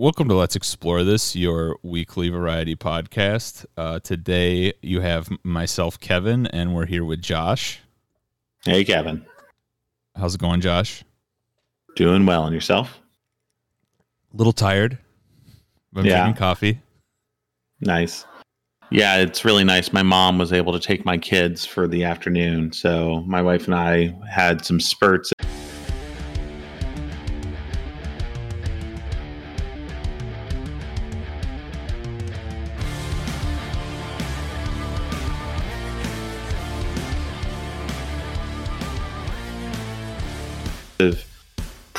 welcome to Let's Explore This, your weekly variety podcast. Uh, today you have myself, Kevin, and we're here with Josh. Hey, Kevin. How's it going, Josh? Doing well. And yourself? A little tired. Been Yeah. drinking coffee. Nice. Yeah, it's really nice. My mom was able to take my kids for the afternoon. So my wife and I had some spurts.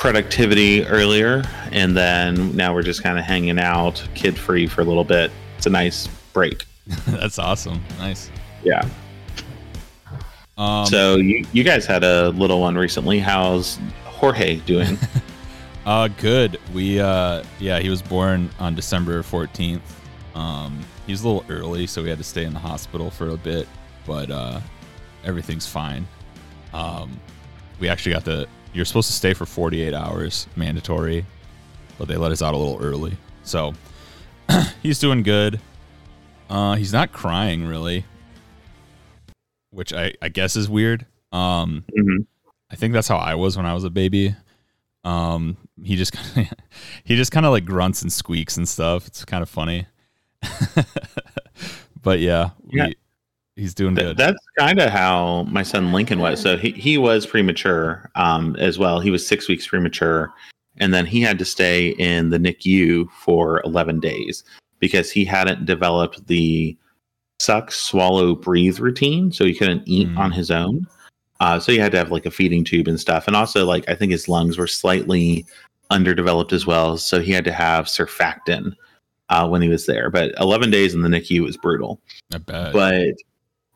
Productivity earlier and then now we're just kind of hanging out kid free for a little bit it's a nice break That's awesome. Nice. yeah Um, so you, you guys had a little one recently how's jorge doing uh, good. We, uh, yeah, he was born on December 14th. Um, he was a little early, so we had to stay in the hospital for a bit, but uh, everything's fine. Um, we actually got the, you're supposed to stay for 48 hours, mandatory, but they let us out a little early. So he's doing good. Uh, he's not crying really, which I, I guess is weird. Um, Mhm. I think that's how I was when I was a baby. Um, he just kinda, he just kind of like grunts and squeaks and stuff. It's kind of funny. but yeah, we, Yeah. He's doing Th- good. that's kind of how my son lincoln was so he, he was premature um, as well he was six weeks premature and then he had to stay in the nicu for 11 days because he hadn't developed the suck swallow breathe routine so he couldn't eat Mm. on his own uh, so he had to have like a feeding tube and stuff and also like i think his lungs were slightly underdeveloped as well so he had to have surfactant uh, when he was there but 11 days in the nicu was brutal I bet. but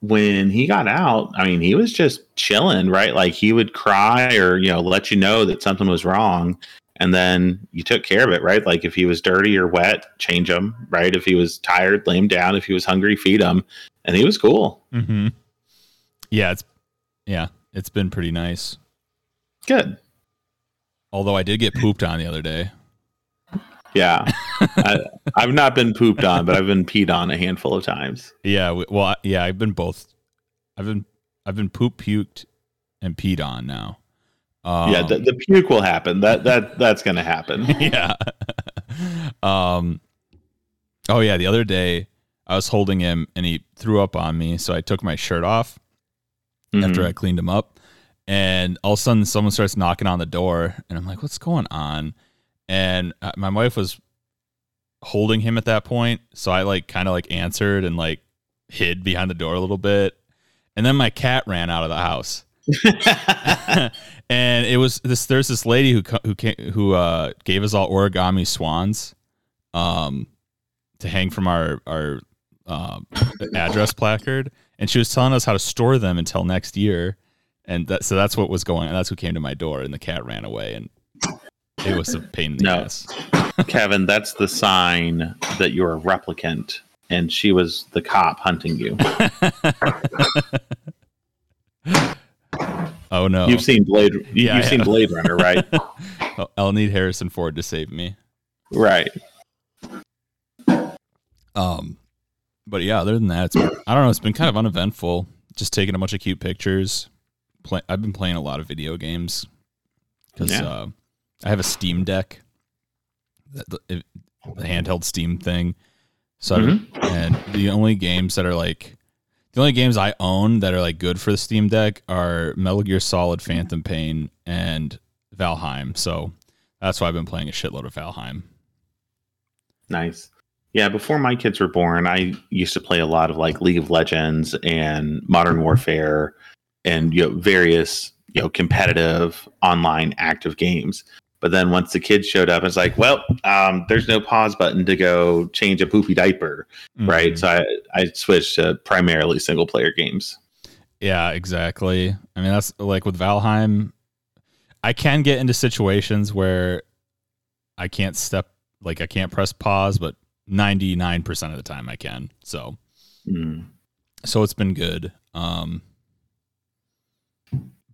when he got out, I mean, he was just chilling, right? Like he would cry or, you know, let you know that something was wrong. And then you took care of it, right? Like if he was dirty or wet, change him, right? If he was tired, lay him down. If he was hungry, feed him. And he was cool. hmm Yeah, it's yeah, it's been pretty nice. Good. Although I did get pooped on the other day. Yeah. I, I've not been pooped on, but I've been peed on a handful of times. Yeah, well, I- yeah, I've been both. I've been I've been poop puked and peed on now. Um, yeah, the, the puke will happen. That that that's gonna happen. yeah. um. Oh yeah, the other day I was holding him and he threw up on me, so I took my shirt off after Mhm. I cleaned him up, and all of a sudden someone starts knocking on the door, and I'm like, "What's going on?" And uh, my wife was holding him at that point, so I like kind of like answered and like hid behind the door a little bit, and then my cat ran out of the house. and it was this. There's this lady who who came, who uh, gave us all origami swans, um, to hang from our our um, address placard, and she was telling us how to store them until next year, and that so that's what was going. on. That's who came to my door, and the cat ran away, and it was a pain in the No. ass. Kevin, that's the sign that you're a replicant and she was the cop hunting you. Oh no! You've seen Blade Yeah, you've seen. Blade Runner, right? Oh, I'll need Harrison Ford to save me. right. Um, but yeah, other than that, been, I don't know. It's been kind of uneventful. Just taking a bunch of cute pictures. Play, I've been playing a lot of video games because Yeah. uh, I have a Steam Deck, the, the, the handheld Steam thing. So, I've- mm-hmm. and the only games that are like the only games I own that are like good for the Steam Deck are Metal Gear Solid, Phantom Pain, and Valheim. So that's why I've been playing a shitload of Valheim. Nice. Yeah, before my kids were born, I used to play a lot of like League of Legends and Modern Warfare and you know various, you know, competitive online active games. But then once the kids showed up, it's like, well, um, there's no pause button to go change a poopy diaper, right? Mhm. So I, I switched to primarily single player games. Yeah, exactly. I mean, that's like with Valheim. I can get into situations where I can't step, like I can't press pause, but ninety nine percent of the time I can. So, Mm. so it's been good. Um,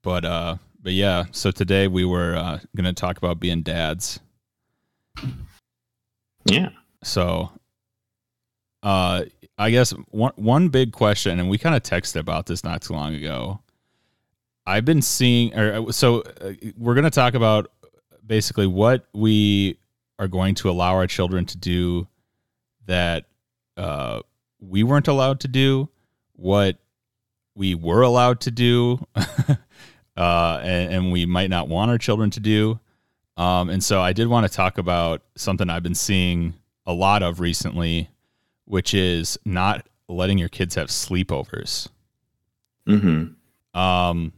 but uh, but yeah. So today we were uh, gonna talk about being dads. Yeah. So, uh, I guess one one big question, and we kind of texted about this not too long ago. I've been seeing, or so uh, we're going to talk about basically what we are going to allow our children to do that uh, we weren't allowed to do, what we were allowed to do, uh, and, and, we might not want our children to do. Um, and so I did want to talk about something I've been seeing a lot of recently, which is not letting your kids have sleepovers. Mm-hmm. Um,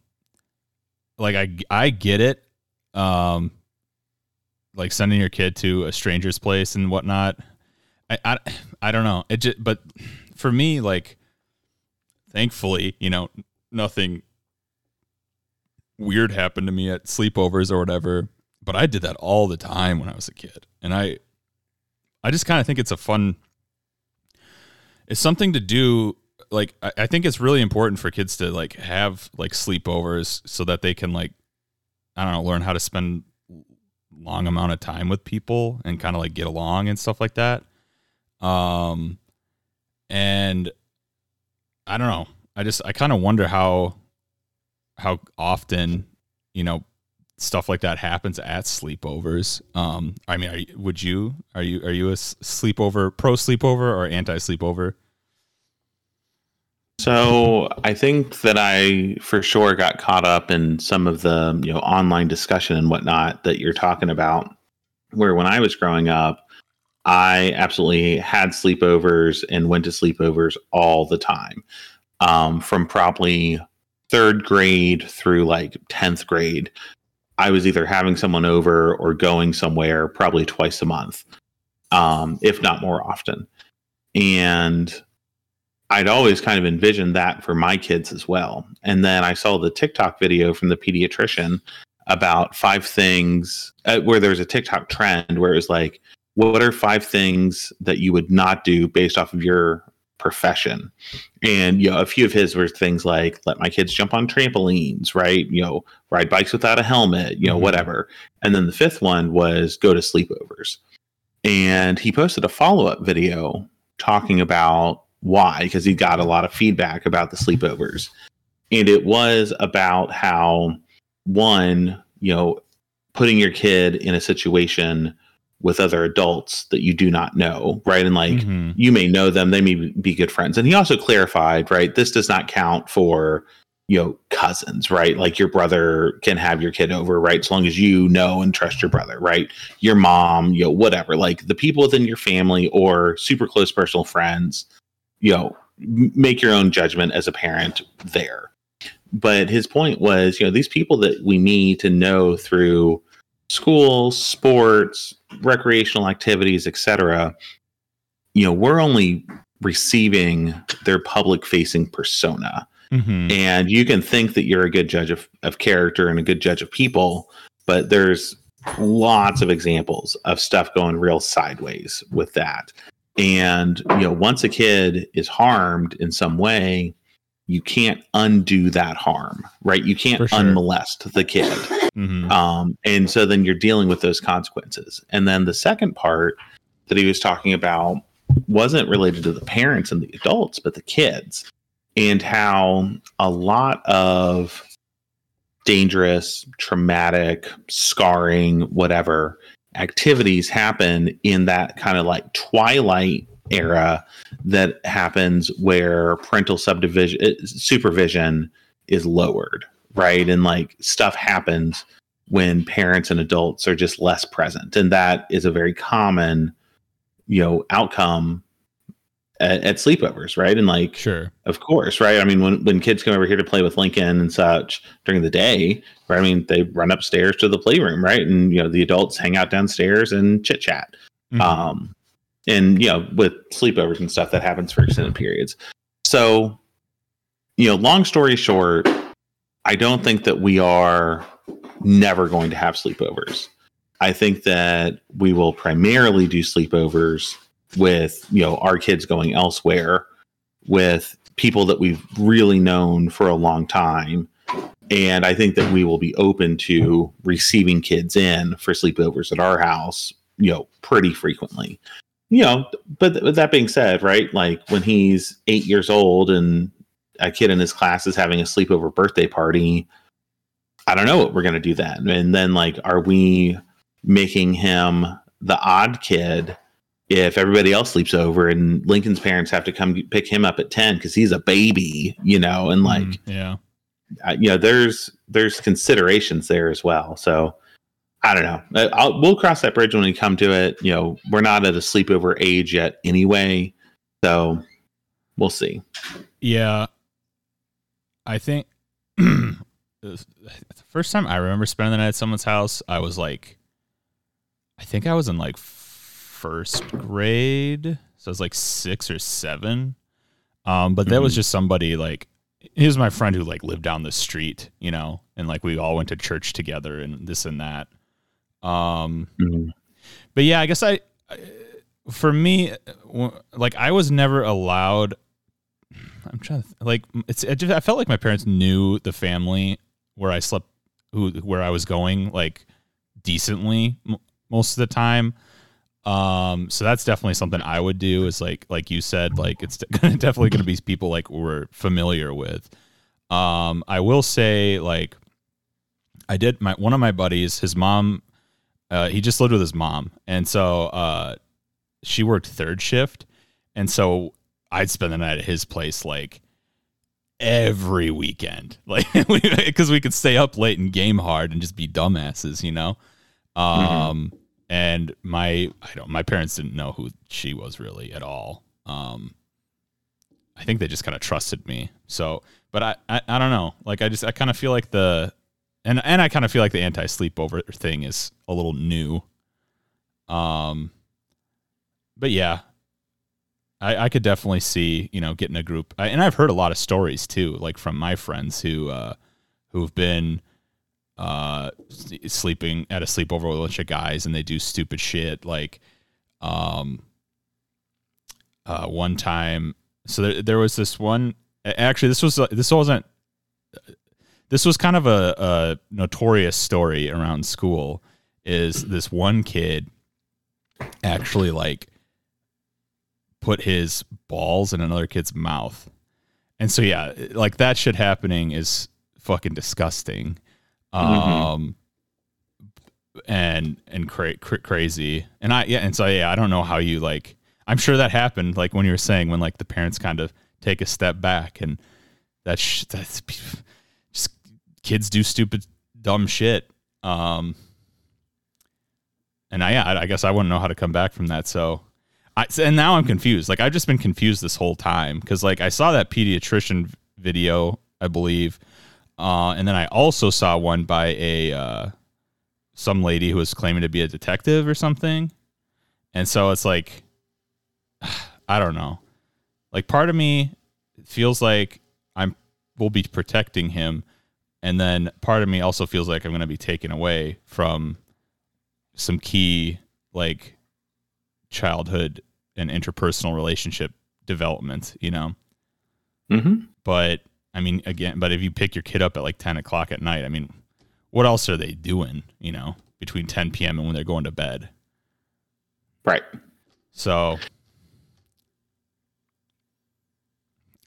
like I I get it. Um, like sending your kid to a stranger's place and whatnot. I I, I don't know. It just but for me like thankfully, you know, nothing weird happened to me at sleepovers or whatever, but I did that all the time when I was a kid. And I I just kind of think it's a fun it's something to do like I, I think it's really important for kids to like have like sleepovers so that they can like I don't know, learn how to spend long amount of time with people and kind of like get along and stuff like that. Um and I don't know. I just I kind of wonder how how often, you know, stuff like that happens at sleepovers. Um I mean, you, would you are you are you a sleepover pro sleepover or anti sleepover? So I think that I for sure got caught up in some of the you know online discussion and whatnot that you're talking about. Where when I was growing up, I absolutely had sleepovers and went to sleepovers all the time, um, from probably third grade through like tenth grade. I was either having someone over or going somewhere probably twice a month, um, if not more often. And I'd always kind of envisioned that for my kids as well. And then I saw the TikTok video from the pediatrician about five things uh, where there's a TikTok trend where it was like, what are five things that you would not do based off of your profession? And you know, a few of his were things like let my kids jump on trampolines, right? You know, ride bikes without a helmet, you know, mm-hmm. whatever. And then the fifth one was go to sleepovers. And he posted a follow-up video talking about why because he got a lot of feedback about the sleepovers and it was about how one you know putting your kid in a situation with other adults that you do not know right? And like mm-hmm. you may know them they may be good friends. And he also clarified right this does not count for you know cousins right? Like your brother can have your kid over right? As long as you know and trust your brother right? Your mom you know whatever. Like the people within your family or super close personal friends you know make your own judgment as a parent there. But his point was you know these people that we need to know through school sports recreational activities etc you know we're only receiving their public facing persona mm-hmm. and you can think that you're a good judge of, of character and a good judge of people but there's lots of examples of stuff going real sideways with that and you know, once a kid is harmed in some way, you can't undo that harm, right? You can't sure. unmolest the kid. Mm-hmm. Um, and so then you're dealing with those consequences. And then the second part that he was talking about wasn't related to the parents and the adults, but the kids, and how a lot of dangerous, traumatic, scarring, whatever activities happen in that kind of like twilight era that happens where parental subdivision uh, supervision is lowered right and like stuff happens when parents and adults are just less present and that is a very common you know outcome at, at, sleepovers, right? And like, sure, of course, right? I mean, when when kids come over here to play with Lincoln and such during the day, right? I mean, they run upstairs to the playroom, right? And you know, the adults hang out downstairs and chit chat. Mm-hmm. Um, and you know, with sleepovers and stuff, that happens for extended periods. So, you know, long story short, I don't think that we are never going to have sleepovers. I think that we will primarily do sleepovers with you know our kids going elsewhere with people that we've really known for a long time and i think that we will be open to receiving kids in for sleepovers at our house you know pretty frequently you know, but with that being said, right? Like when he's eight years old and a kid in his class is having a sleepover birthday party, I don't know what we're going to do then. And then, like, are we making him the odd kid if everybody else sleeps over and Lincoln's parents have to come pick him up at 10 because he's a baby, you know, and like, mm, yeah, you know, there's, there's considerations there as well. So I don't know. Uh, I'll, we'll cross that bridge when we come to it. You know, we're not at a sleepover age yet anyway. So we'll see. Yeah. I think the first time I remember spending the night at someone's house, I was like, I think I was in like first grade, so I was like six or seven. Um, but that mm-hmm. was just somebody like he was my friend who like lived down the street, you know, and like we all went to church together and this and that. Um, mm-hmm. but yeah, I guess I, for me, like I was never allowed. I'm trying to like it's. It just, I felt like my parents knew the family where I slept, who where I was going, like decently m- most of the time. Um, so that's definitely something I would do. Is like like you said, like it's definitely going to be people like we're familiar with. Um, I will say like I did my one of my buddies, his mom, uh, he just lived with his mom, and so uh, she worked third shift, and so I'd spend the night at his place like every weekend, like because we could stay up late and game hard and just be dumbasses, you know. Um, mm-hmm. and my I don't my parents didn't know who she was really at all. Um, I think they just kind of trusted me. So, but I, I I don't know. Like I just I kind of feel like the and and I kind of feel like the anti sleepover thing is a little new. Um, but yeah, I, I could definitely see, you know, getting a group. I, and I've heard a lot of stories too, like from my friends who, uh, who've been, uh, sleeping at a sleepover with a bunch of guys and they do stupid shit. Like, um, uh, one time, so there, there was this one, actually, this was, this wasn't, this was kind of a, a notorious story around school is this one kid actually like put his balls in another kid's mouth. And so yeah, like that shit happening is fucking disgusting. Mm-hmm. Um and and cra- cra- crazy. And I yeah, and so yeah, I don't know how you like I'm sure that happened like when you were saying when like the parents kind of take a step back and that's sh- that's kids do stupid dumb shit. Um and I I guess I wouldn't know how to come back from that. So I, and now I'm confused. Like I've just been confused this whole time because like I saw that pediatrician video, I believe, uh, and then I also saw one by a uh, some lady who was claiming to be a detective or something, and so it's like I don't know. Like part of me feels like I'm will be protecting him, and then part of me also feels like I'm going to be taken away from some key like childhood and interpersonal relationship development, you know? Mm-hmm. But I mean, again, but if you pick your kid up at like 10 o'clock at night, I mean, what else are they doing, you know, between 10 p.m. and when they're going to bed? Right. So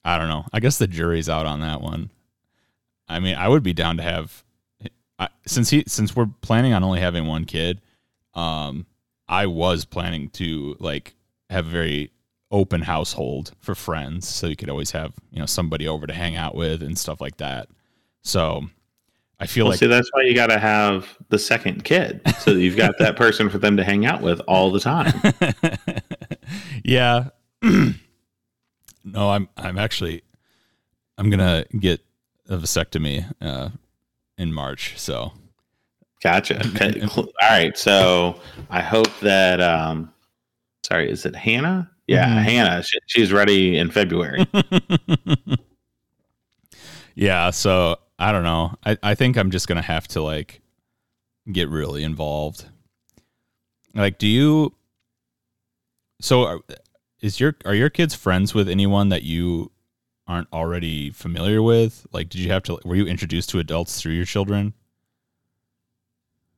I don't know. I guess the jury's out on that one. I mean, I would be down to have I, since he since we're planning on only having one kid, um, I was planning to like have a very open household for friends, so you could always have you know somebody over to hang out with and stuff like that. So I feel well, like see that's why you got to have the second kid, so you've got that person for them to hang out with all the time. yeah. no, I'm I'm actually I'm gonna get a vasectomy uh, in March, so Gotcha. Okay. All right. So I hope that um sorry, is it Hannah? Yeah, mm-hmm. Hannah. She, she's ready in February. yeah, so I don't know. I, I think I'm just gonna have to like get really involved. Like, do you? So, are, is your are your kids friends with anyone that you aren't already familiar with? Like, did you have to? Were you introduced to adults through your children?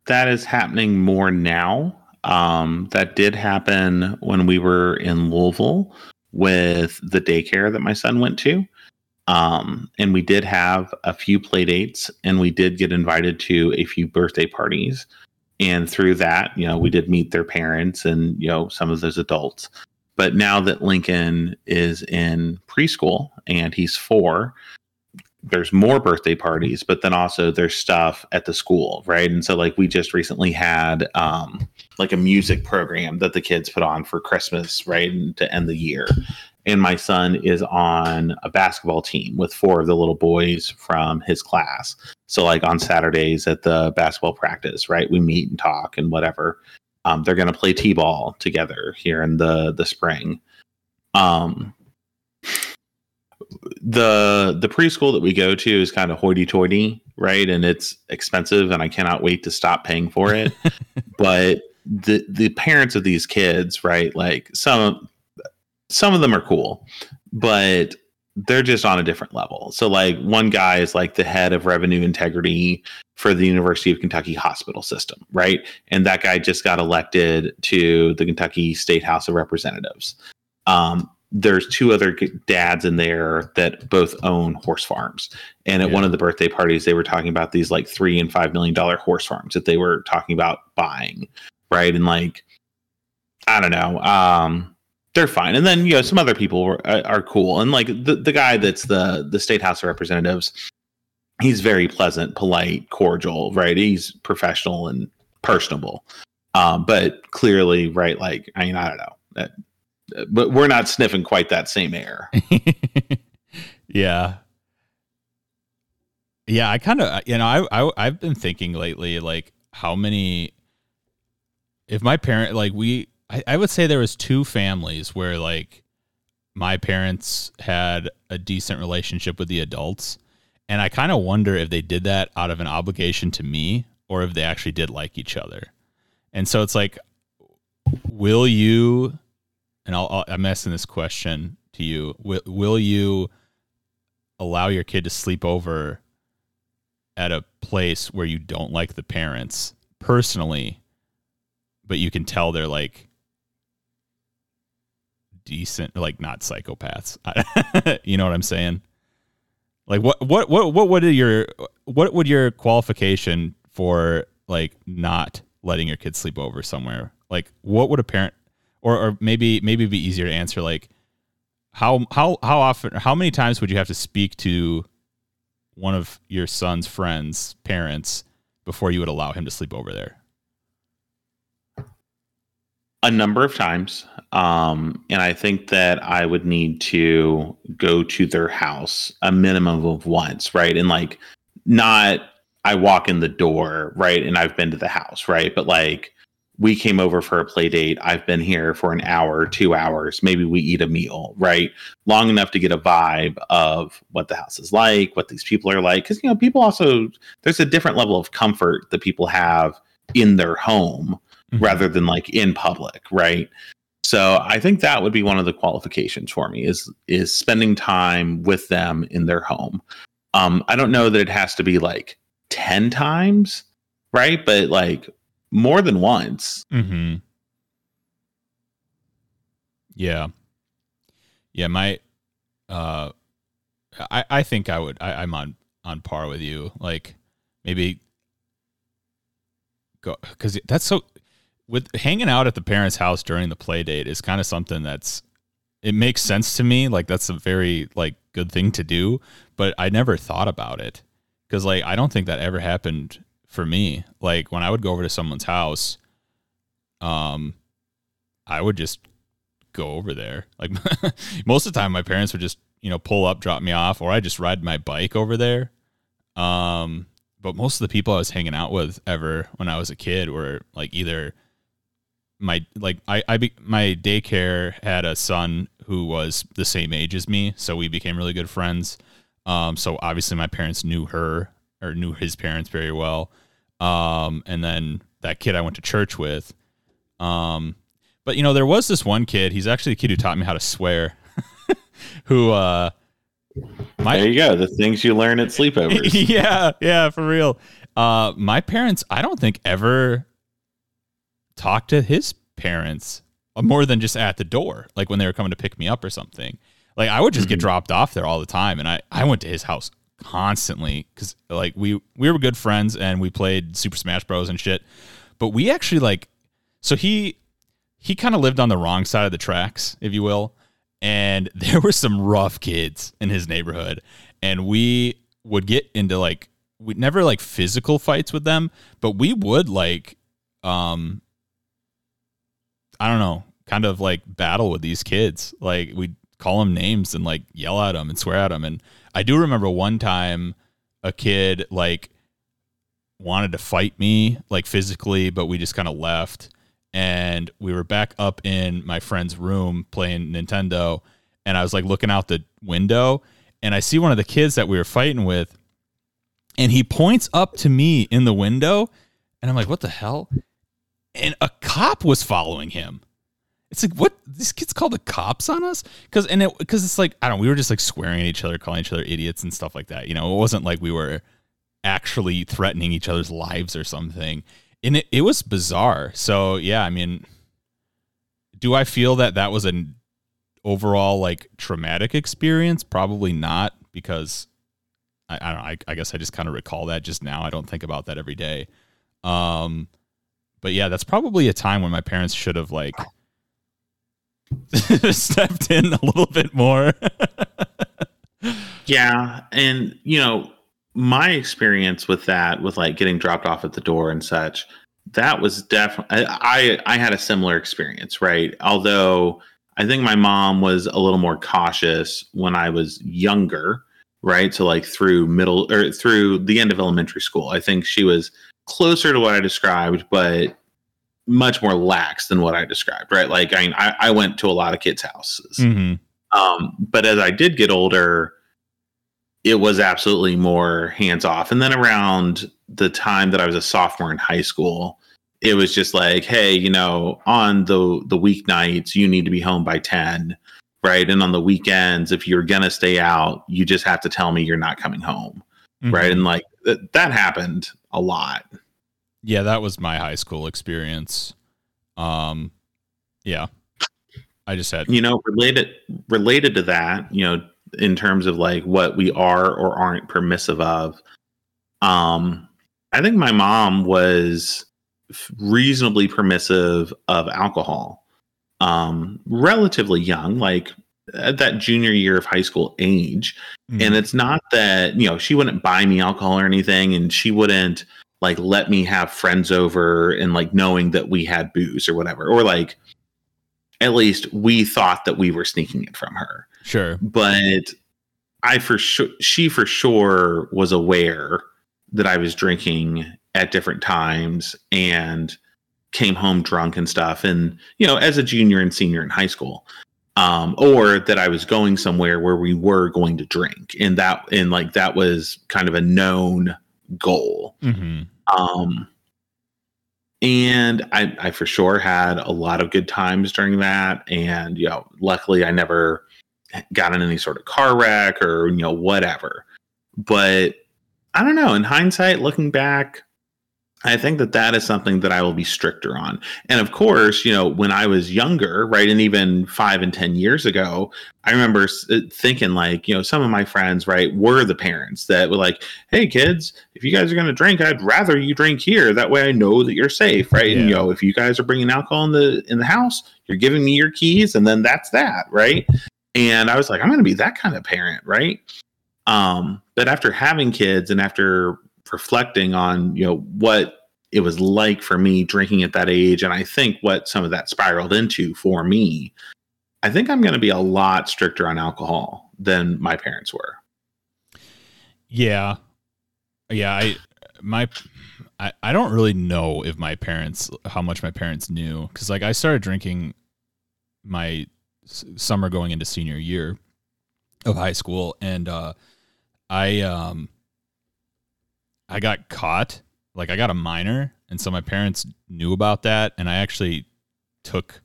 that is happening more now. Um, that did happen when we were in Louisville with the daycare that my son went to. Um, and we did have a few play dates and we did get invited to a few birthday parties. And through that, you know, we did meet their parents and, you know, some of those adults. But now that Lincoln is in preschool and he's four, there's more birthday parties, but then also there's stuff at the school, right? And so like we just recently had um like a music program that the kids put on for Christmas, right? And to end the year. And my son is on a basketball team with four of the little boys from his class. So like on Saturdays at the basketball practice, right? We meet and talk and whatever. Um, they're going to play t-ball together here in the the spring. Um, the the preschool that we go to is kind of hoity-toity, right? And it's expensive, and I cannot wait to stop paying for it. but the the parents of these kids, right? Like some some of them are cool, but they're just on a different level. So like one guy is like the head of revenue integrity for the University of Kentucky hospital system, right? And that guy just got elected to the Kentucky State House of Representatives. Um, there's two other dads in there that both own horse farms. And at yeah. one of the birthday parties, they were talking about these like three and five million dollar horse farms that they were talking about buying, right? And like, I don't know. Um, they're fine. And then you know some other people are, uh, are cool. And like the the guy that's the the state house of representatives, he's very pleasant, polite, cordial, right? He's professional and personable. Um, but clearly, right? Like I mean, I don't know that uh, but we're not sniffing quite that same air. yeah. Yeah, I kind of, uh, you know, I, I I've been thinking lately, like how many, if my parent, like we, I, I would say there was two families where like my parents had a decent relationship with the adults, and I kind of wonder if they did that out of an obligation to me or if they actually did like each other. And so it's like, will you and I'll, i am asking this question to you: will, will you allow your kid to sleep over at a place where you don't like the parents personally, but you can tell they're like decent, like not psychopaths? you know what I'm saying? Like what what what what would your what would your qualification for like not letting your kid sleep over somewhere? Like what would a parent or or maybe maybe it'd be easier to answer like how how how often how many times would you have to speak to one of your son's friends parents before you would allow him to sleep over there a number of times um, and i think that i would need to go to their house a minimum of once right and like not i walk in the door right and i've been to the house right but like we came over for a play date. I've been here for an hour, two hours. Maybe we eat a meal, right? Long enough to get a vibe of what the house is like, what these people are like. Because, you know, people also, there's a different level of comfort that people have in their home mm-hmm. rather than like in public, right? So I think that would be one of the qualifications for me is is spending time with them in their home. Um, I don't know that it has to be like 10 times, right? But like more than once. Mm-hmm. Yeah. Yeah, my uh I I think I would I, I'm on on par with you. Like maybe go because that's so with hanging out at the parents' house during the play date is kind of something that's it makes sense to me. Like that's a very like good thing to do, but I never thought about it because like I don't think that ever happened for me. Like when I would go over to someone's house, um, I would just go over there. Like most of the time, my parents would just you know pull up, drop me off, or I just ride my bike over there. Um, but most of the people I was hanging out with ever when I was a kid were like either my like I I be, my daycare had a son who was the same age as me, so we became really good friends. Um, so obviously my parents knew her or knew his parents very well. Um, and then that kid I went to church with. Um, but you know, there was this one kid. He's actually the kid who taught me how to swear. who uh, my there you go. The things you learn at sleepovers. yeah, yeah, for real. Uh, my parents, I don't think ever talk to his parents uh, more than just at the door, like when they were coming to pick me up or something. Like I would just mm-hmm. get dropped off there all the time, and I I went to his house constantly because like we we were good friends and we played Super Smash Bros and shit. But we actually like so he he kind of lived on the wrong side of the tracks, if you will, and there were some rough kids in his neighborhood, and we would get into like we never like physical fights with them, but we would like um I don't know, kind of like battle with these kids. Like we'd call them names and like yell at them and swear at them. And I do remember one time a kid like wanted to fight me like physically, but we just kind of left. And we were back up in my friend's room playing Nintendo. And I was like looking out the window and I see one of the kids that we were fighting with. And he points up to me in the window. And I'm like, what the hell? And a cop was following him. It's like what this kids called the cops on us because and it because it's like I don't we were just like swearing at each other, calling each other idiots and stuff like that. You know, it wasn't like we were actually threatening each other's lives or something. And it, it was bizarre. So yeah, I mean, do I feel that that was an overall like traumatic experience? Probably not because I, I don't know. I, I guess I just kind of recall that just now. I don't think about that every day. Um, but yeah, that's probably a time when my parents should have like oh. stepped in a little bit more. yeah, and you know, my experience with that, with like getting dropped off at the door and such, that was definitely I I had a similar experience, right? Although I think my mom was a little more cautious when I was younger, right? So like through middle or through the end of elementary school. I think she was closer to what I described, but much more lax than what I described, right? Like, I mean, I, I went to a lot of kids' houses. Mm-hmm. Um, but as I did get older, it was absolutely more hands off. And then around the time that I was a sophomore in high school, it was just like, hey, you know, on the the weeknights, you need to be home by 10, right? And on the weekends, if you're gonna stay out, you just have to tell me you're not coming home. Mm-hmm. Right. And like th- that happened a lot. Yeah, that was my high school experience. Um, yeah, I just had you know related related to that. You know, in terms of like what we are or aren't permissive of. Um, I think my mom was reasonably permissive of alcohol. Um, relatively young, like at that junior year of high school age. Mm-hmm. And it's not that, you know, she wouldn't buy me alcohol or anything and she wouldn't like let me have friends over and like knowing that we had booze or whatever or like at least we thought that we were sneaking it from her sure but i for sure she for sure was aware that i was drinking at different times and came home drunk and stuff and you know as a junior and senior in high school um, or that I was going somewhere where we were going to drink, and that and like that was kind of a known goal. Mm-hmm. Um, and I, I for sure had a lot of good times during that. And, you know, luckily I never got in any sort of car wreck or, you know, whatever. But I don't know. In hindsight, looking back, I think that that is something that I will be stricter on. And of course, you know, when I was younger, right, and even five and 10 years ago, I remember uh, thinking, like, you know, some of my friends, right, were the parents that were like, hey, kids, if you guys are going to drink, I'd rather you drink here. That way I know that you're safe, right? Yeah. And, you know, if you guys are bringing alcohol in the, in the house, you're giving me your keys, and then that's that, right? And I was like, I'm going to be that kind of parent, right? Um, but after having kids and after reflecting on you know what it was like for me drinking at that age and i think what some of that spiraled into for me i think i'm going to be a lot stricter on alcohol than my parents were. Yeah. Yeah i my I, I don't really know if my parents how much my parents knew because like i started drinking my summer going into senior year of high school and uh i um I got caught. Like I got a minor, and so my parents knew about that, and I actually took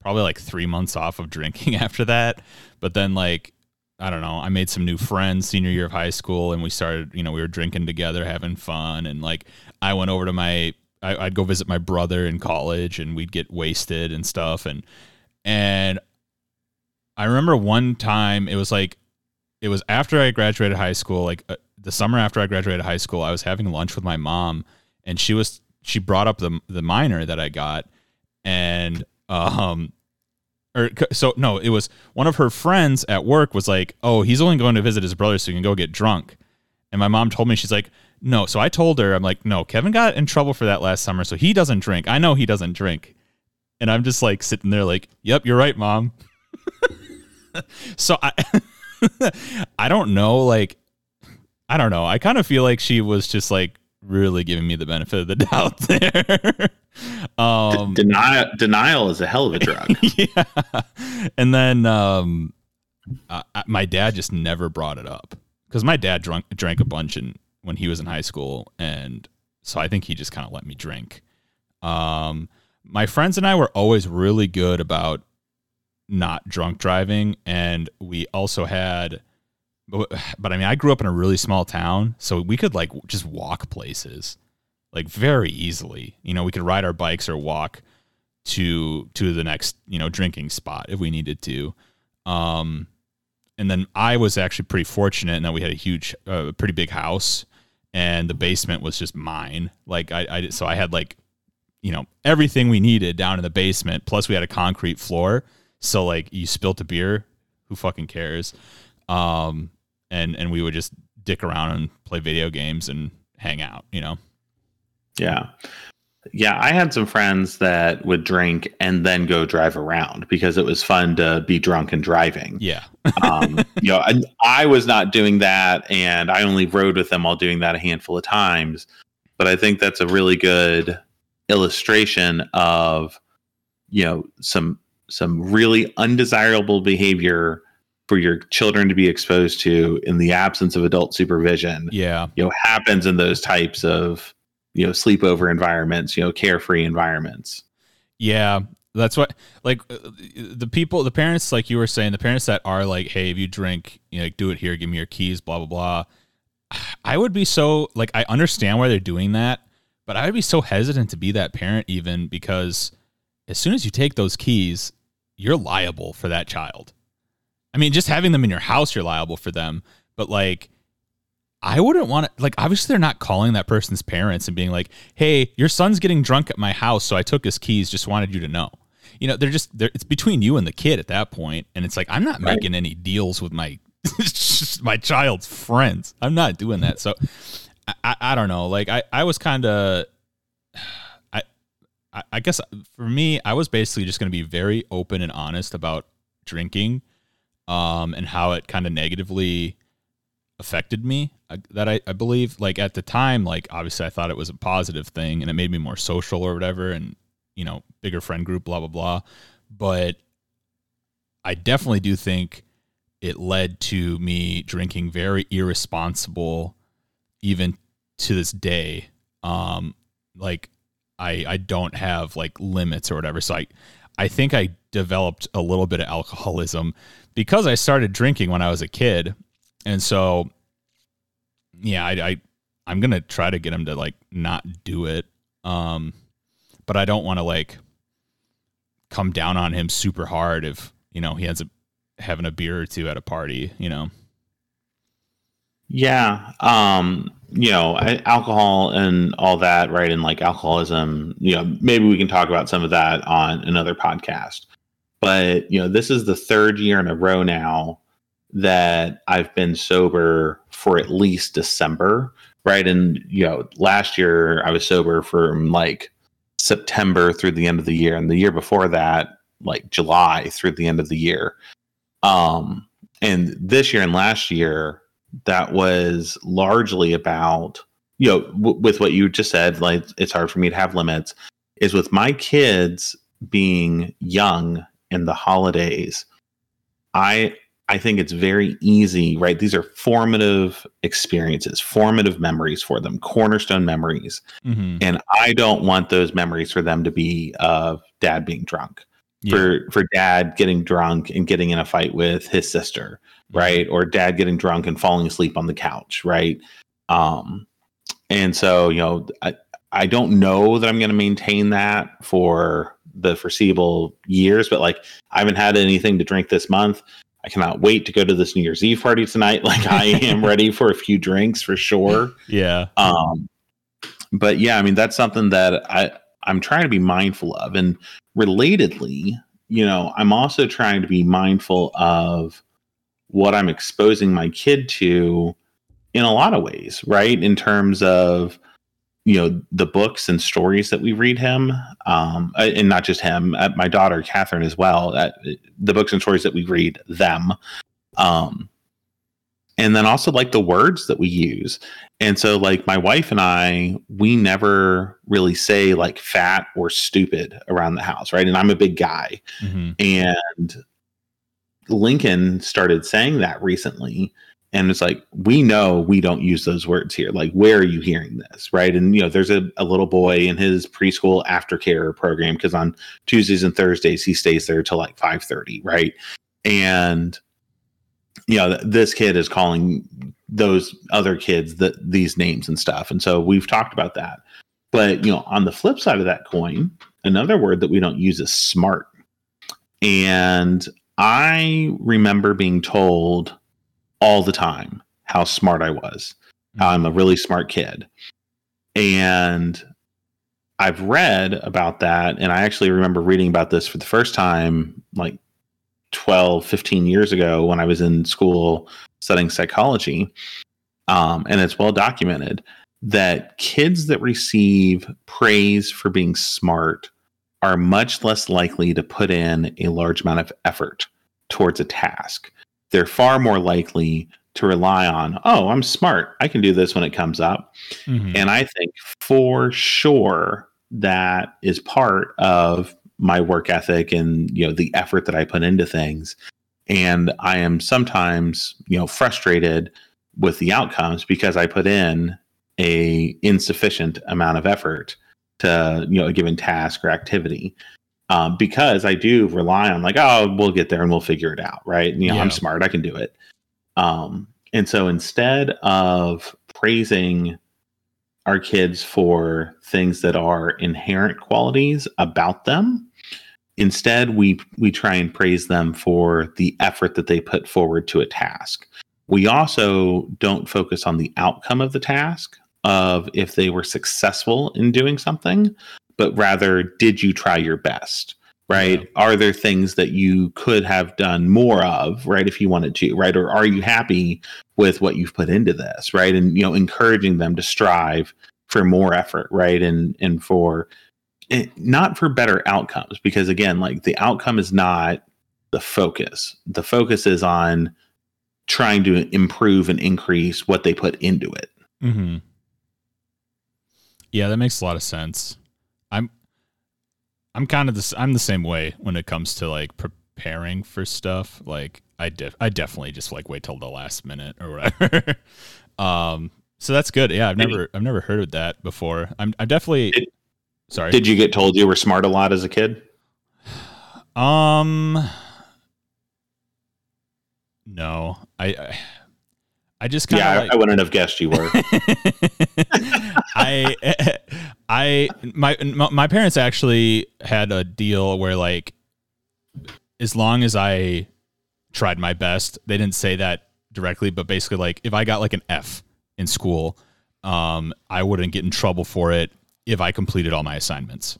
probably like three months off of drinking after that. But then like I don't know, I made some new friends senior year of high school, and we started, you know, we were drinking together, having fun, and like I went over to my I, I'd go visit my brother in college, and we'd get wasted and stuff, and and I remember one time it was like it was after I graduated high school, like uh, the summer after I graduated high school, I was having lunch with my mom, and she was she brought up the the minor that I got, and um, or so no, it was one of her friends at work was like, oh, he's only going to visit his brother, so he can go get drunk, and my mom told me she's like, no, so I told her I'm like, no, Kevin got in trouble for that last summer, so he doesn't drink. I know he doesn't drink, and I'm just like sitting there like, yep, you're right, mom. so I. I don't know, like I don't know. I kind of feel like she was just like really giving me the benefit of the doubt there. um, D- denial denial is a hell of a drug. yeah. And then um, uh, my dad just never brought it up because my dad drunk drank a bunch in, when he was in high school, and so I think he just kind of let me drink. Um, my friends and I were always really good about not drunk driving, and we also had but, but I mean, I grew up in a really small town, so we could like just walk places like very easily. You know, we could ride our bikes or walk to to the next, you know, drinking spot if we needed to. Um and then I was actually pretty fortunate in that we had a huge uh, pretty big house and the basement was just mine. Like I, I so I had like you know, everything we needed down in the basement plus we had a concrete floor. So like you spilt a beer, who fucking cares? Um and and we would just dick around and play video games and hang out, you know. Yeah. Yeah, I had some friends that would drink and then go drive around because it was fun to be drunk and driving. Yeah. um, you know, I, I was not doing that and I only rode with them while doing that a handful of times. But I think that's a really good illustration of, you know, some some really undesirable behavior for your children to be exposed to in the absence of adult supervision yeah. you know happens in those types of you know sleepover environments you know carefree environments. Yeah. That's what like uh, the people the parents like you were saying the parents that are like hey if you drink you know like, do it here give me your keys blah blah blah. I would be so like i understand why they're doing that but i would be so hesitant to be that parent even because as soon as you take those keys you're liable for that child I mean, just having them in your house, you're liable for them. But like, I wouldn't want to, like, obviously, they're not calling that person's parents and being like, hey, your son's getting drunk at my house. So I took his keys, just wanted you to know. You know, they're just, they're, it's between you and the kid at that point, And it's like, I'm not right. making any deals with my, my child's friends. I'm not doing that. So I, I, I don't know. Like, I, I was kind of, I, I guess for me, I was basically just going to be very open and honest about drinking um, and how it kind of negatively affected me. Uh, that I, I believe, like at the time, like obviously I thought it was a positive thing and it made me more social or whatever, and you know, bigger friend group, blah blah blah. But I definitely do think it led to me drinking very irresponsible, even to this day. Um, like I I don't have like limits or whatever. So I I think I developed a little bit of alcoholism because I started drinking when I was a kid, and so yeah, I, I I'm gonna try to get him to like not do it, um, but I don't want to like come down on him super hard if you know he ends up having a beer or two at a party, you know. Yeah, um, you know, alcohol and all that, right? And like alcoholism, you know, maybe we can talk about some of that on another podcast but you know this is the third year in a row now that I've been sober for at least December, right? And you know, last year I was sober from like September through the end of the year, and the year before that, like July through the end of the year. Um, and this year and last year, that was largely about you know w- with what you just said. Like it's hard for me to have limits. Is with my kids being young and the holidays, I I think it's very easy, right? These are formative experiences, formative memories for them, cornerstone memories. Mm-hmm. And I don't want those memories for them to be of dad being drunk. Yeah. For for dad getting drunk and getting in a fight with his sister, right? Or dad getting drunk and falling asleep on the couch, right? Um and so, you know, I, I don't know that I'm going to maintain that for the foreseeable years, but like I haven't had anything to drink this month. I cannot wait to go to this New Year's Eve party tonight. Like I am ready for a few drinks for sure. Yeah. Um, but yeah, I mean that's something that I I'm trying to be mindful of, and relatedly, you know, I'm also trying to be mindful of what I'm exposing my kid to in a lot of ways, right? In terms of you know the books and stories that we read him um uh, and not just him uh, my daughter catherine as well uh, the books and stories that we read them um and then also like the words that we use. And so like my wife and i we never really say like fat or stupid around the house right? And i'm a big guy. Mm-hmm. and lincoln started saying that recently and it's like we know we don't use those words here. Like where are you hearing this right? And you know there's a, a little boy in his preschool aftercare program because on tuesdays and thursdays he stays there till like 5.30 right? And you know this kid is calling those other kids that these names and stuff. And so we've talked about that. But you know on the flip side of that coin another word that we don't use is smart. And i remember being told all the time how smart I was. Mm-hmm. I'm a really smart kid. And I've read about that. And I actually remember reading about this for the first time like 12, 15 years ago when I was in school studying psychology. Um, and it's well documented that kids that receive praise for being smart are much less likely to put in a large amount of effort towards a task they're far more likely to rely on, oh, I'm smart. I can do this when it comes up. Mm-hmm. And I think for sure that is part of my work ethic and you know the effort that I put into things. And I am sometimes, you know, frustrated with the outcomes because I put in a insufficient amount of effort to, you know, a given task or activity um, because I do rely on like, oh, we'll get there and we'll figure it out, right? And, you know, yeah. I'm smart, I can do it. Um, and so instead of praising our kids for things that are inherent qualities about them, instead we we try and praise them for the effort that they put forward to a task. We also don't focus on the outcome of the task of if they were successful in doing something, but rather did you try your best right? Yeah. are there things that you could have done more of right if you wanted to right? Or are you happy with what you've put into this right? And you know encouraging them to strive for more effort right? And and for it, eh, not for better outcomes because again like the outcome is not the focus. The focus is on trying to improve and increase what they put into it. Mm-hmm. yeah that makes a lot of sense I'm I'm kind of the I'm the same way when it comes to like preparing for stuff. Like I def I definitely just like wait till the last minute or whatever. um, so that's good. Yeah, I've never I've never heard of that before. I'm I definitely did, sorry. Did you get told you were smart a lot as a kid? Um, no, I, I I just kind of yeah, like, I wouldn't have guessed you were. I I my my parents actually had a deal where like as long as I tried my best, they didn't say that directly, but basically like if I got like an F in school, um, I wouldn't get in trouble for it if I completed all my assignments.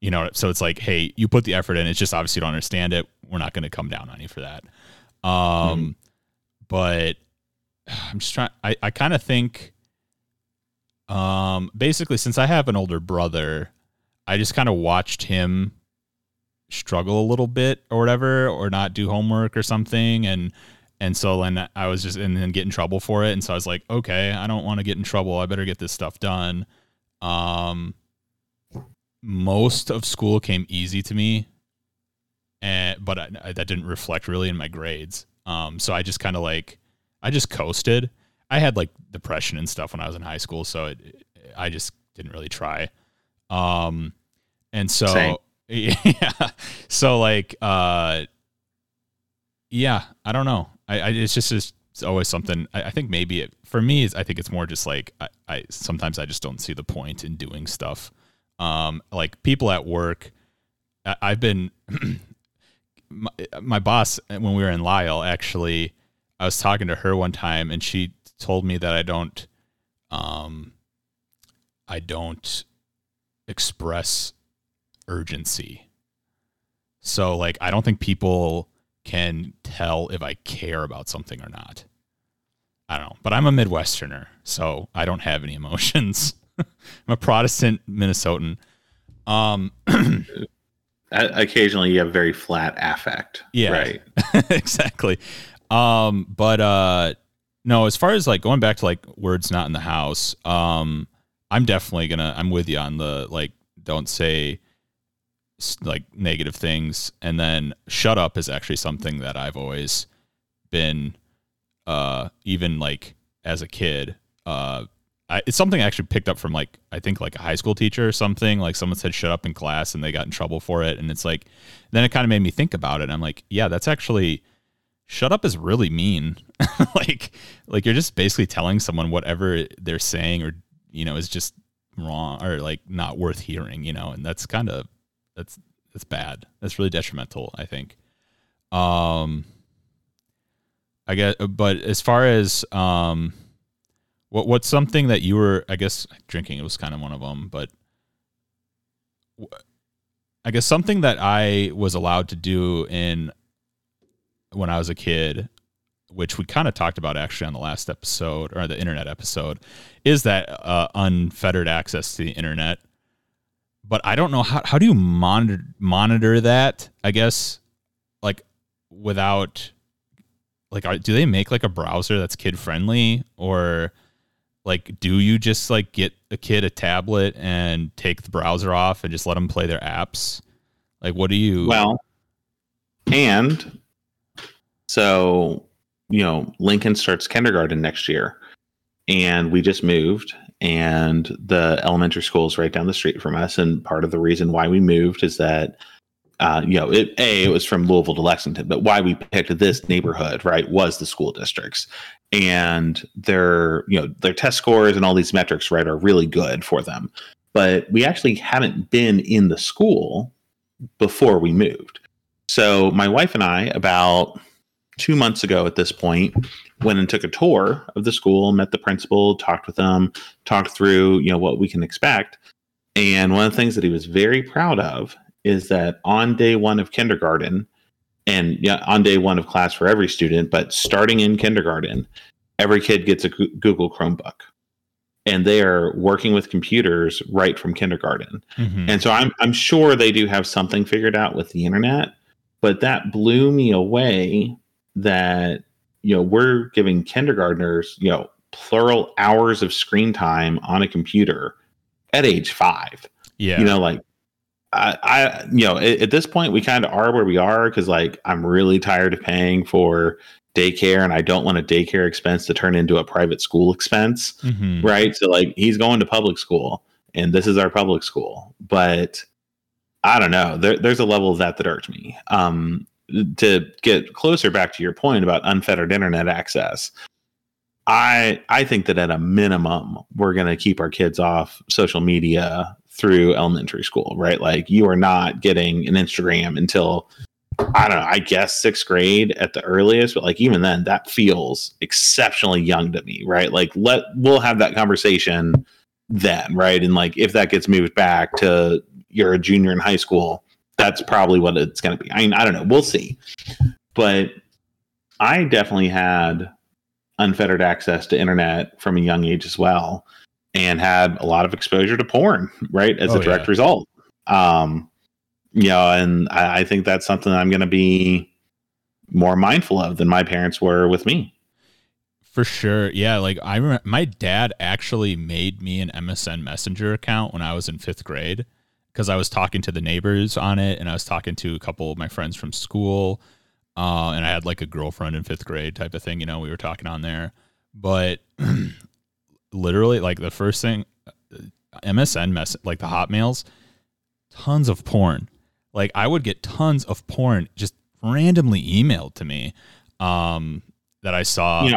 You know, so it's like, hey, you put the effort in. It's just obviously you don't understand it. We're not going to come down on you for that. Um, mm-hmm. but I'm just trying. I, I kind of think, um, basically, since I have an older brother, I just kind of watched him struggle a little bit or whatever, or not do homework or something, and and so then I was just and then get in trouble for it, and so I was like, okay, I don't want to get in trouble. I better get this stuff done. Um, most of school came easy to me, and but I, I, that didn't reflect really in my grades. Um, so I just kind of like I just coasted. I had like depression and stuff when I was in high school, so it, I just didn't really try. Um, and so Same. yeah, so like uh, yeah, I don't know. I, I it's just just it's always something. I, I think maybe it, for me, is I think it's more just like I, I sometimes I just don't see the point in doing stuff. Um, like people at work, I, I've been my, my boss when we were in Lyle. Actually, I was talking to her one time, and she told me that I don't, um, I don't express urgency. So like I don't think people can tell if I care about something or not. I don't know, but I'm a Midwesterner, so I don't have any emotions. I'm a Protestant Minnesotan. Um, occasionally you have very flat affect. Yeah, right. exactly. Um, but uh, no, as far as like going back to like words not in the house, um, I'm definitely gonna. I'm with you on the like. Don't say like negative things and then shut up is actually something that I've always been uh even like as a kid uh I, it's something I actually picked up from like I think like a high school teacher or something like someone said shut up in class and they got in trouble for it and it's like then it kind of made me think about it I'm like yeah that's actually shut up is really mean like like you're just basically telling someone whatever they're saying or you know is just wrong or like not worth hearing you know and that's kind of that's that's bad. That's really detrimental. I think. Um, I guess, but as far as um, what what's something that you were, I guess, drinking. It was kind of one of them, but I guess something that I was allowed to do in when I was a kid, which we kind of talked about actually on the last episode or the internet episode, is that uh, unfettered access to the internet but I don't know how how do you monitor monitor that? I guess like without like are, do they make like a browser that's kid friendly or like do you just like get a kid a tablet and take the browser off and just let them play their apps? Like what do you Well, and so you know, Lincoln starts kindergarten next year and we just moved and the elementary school is right down the street from us. And part of the reason why we moved is that, uh, you know, it, a it was from Louisville to Lexington, but why we picked this neighborhood, right, was the school districts, and their you know their test scores and all these metrics, right, are really good for them. But we actually hadn't been in the school before we moved. So my wife and I, about two months ago at this point, went and took a tour of the school, met the principal, talked with them, talked through, you know, what we can expect. And one of the things that he was very proud of is that on day one of kindergarten, and yeah, on day one of class for every student, but starting in kindergarten, every kid gets a Google Chromebook. And they are working with computers right from kindergarten. Mm-hmm. And so I'm I'm sure they do have something figured out with the internet, but that blew me away that you know we're giving kindergartners you know plural hours of screen time on a computer at age five. Yeah. You know like I, I you know at, at this point we kind of are where we are because like i'm really tired of paying for daycare and i don't want a daycare expense to turn into a private school expense mm-hmm. right? So like he's going to public school and this is our public school. But i don't know. There, there's a level of that that irks me. Um to get closer back to your point about unfettered internet access, I I think that at a minimum we're going to keep our kids off social media through elementary school, right? Like you are not getting an Instagram until I don't know, I guess 6th grade at the earliest, but like even then that feels exceptionally young to me, right? Like let we'll have that conversation then, right? And like if that gets moved back to you're a junior in high school, that's probably what it's going to be. I mean, I don't know. We'll see. But I definitely had unfettered access to internet from a young age as well and had a lot of exposure to porn, right? As oh, a direct yeah. result. Um, you know, and I, I think that's something I'm going to be more mindful of than my parents were with me. For sure. Yeah. Like I remember my dad actually made me an MSN Messenger account when I was in fifth grade because I was talking to the neighbors on it, and I was talking to a couple of my friends from school, uh, and I had like a girlfriend in fifth grade type of thing. You know, we were talking on there, but literally, like the first thing, uh, MSN mess like the Hotmails, tons of porn. Like I would get tons of porn just randomly emailed to me. Um, that I saw. Yeah.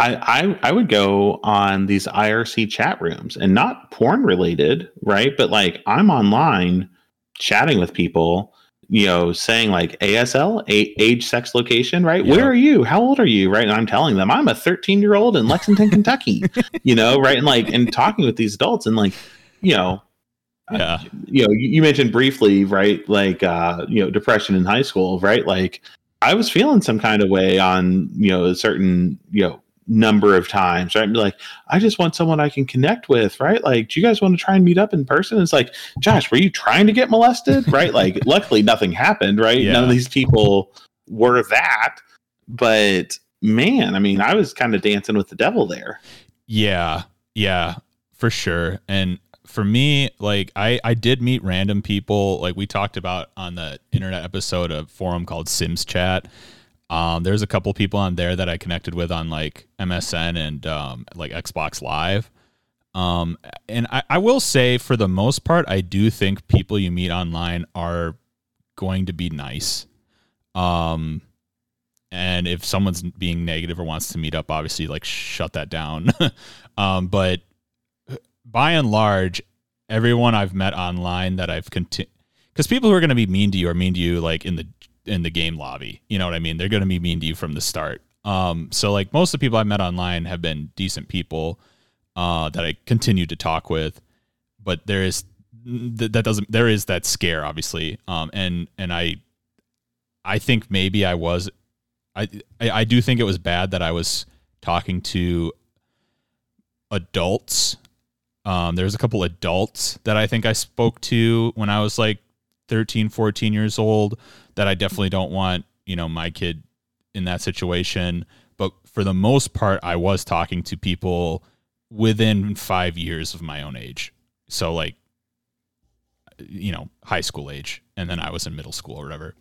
I, I I would go on these IRC chat rooms and not porn related, right? But like I'm online chatting with people, you know, saying like ASL, a- age, sex, location, right? Yeah. Where are you? How old are you? Right? And I'm telling them I'm a 13 year old in Lexington, Kentucky, you know, right? And like and talking with these adults and like, you know, Yeah. you know, you you mentioned briefly, right? Like, uh, you know, depression in high school, right? Like, I was feeling some kind of way on, you know, a certain, you know, number of times, right? And be like, I just want someone I can connect with, right? Like, do you guys want to try and meet up in person? It's like, Josh, were you trying to get molested, right? Like, luckily nothing happened, right? Yeah. None of these people were that, but man, I mean, I was kind of dancing with the devil there. Yeah, yeah, for sure. And for me, like I I did meet random people like we talked about on the internet episode of forum called Sims Chat. Um, there's a couple people on there that I connected with on like MSN and um, like Xbox Live. Um, and I, I will say for the most part, I do think people you meet online are going to be nice. Um, and if someone's being negative or wants to meet up, obviously like shut that down. um, but by and large, everyone I've met online that I've continued, because people who are going to be mean to you are mean to you like in the in the game lobby. You know what I mean? They're going to be mean to you from the start. Um, so like most of the people I've met online have been decent people uh, that I continue to talk with, but there is th- that doesn't there is that scare obviously, um, and and I I think maybe I was I, I I do think it was bad that I was talking to adults. Um, there's a couple adults that I think I spoke to when I was like 13, 14 years old that I definitely don't want, you know, my kid in that situation. But for the most part, I was talking to people within five years of my own age. So like, you know, high school age. And then I was in middle school or whatever.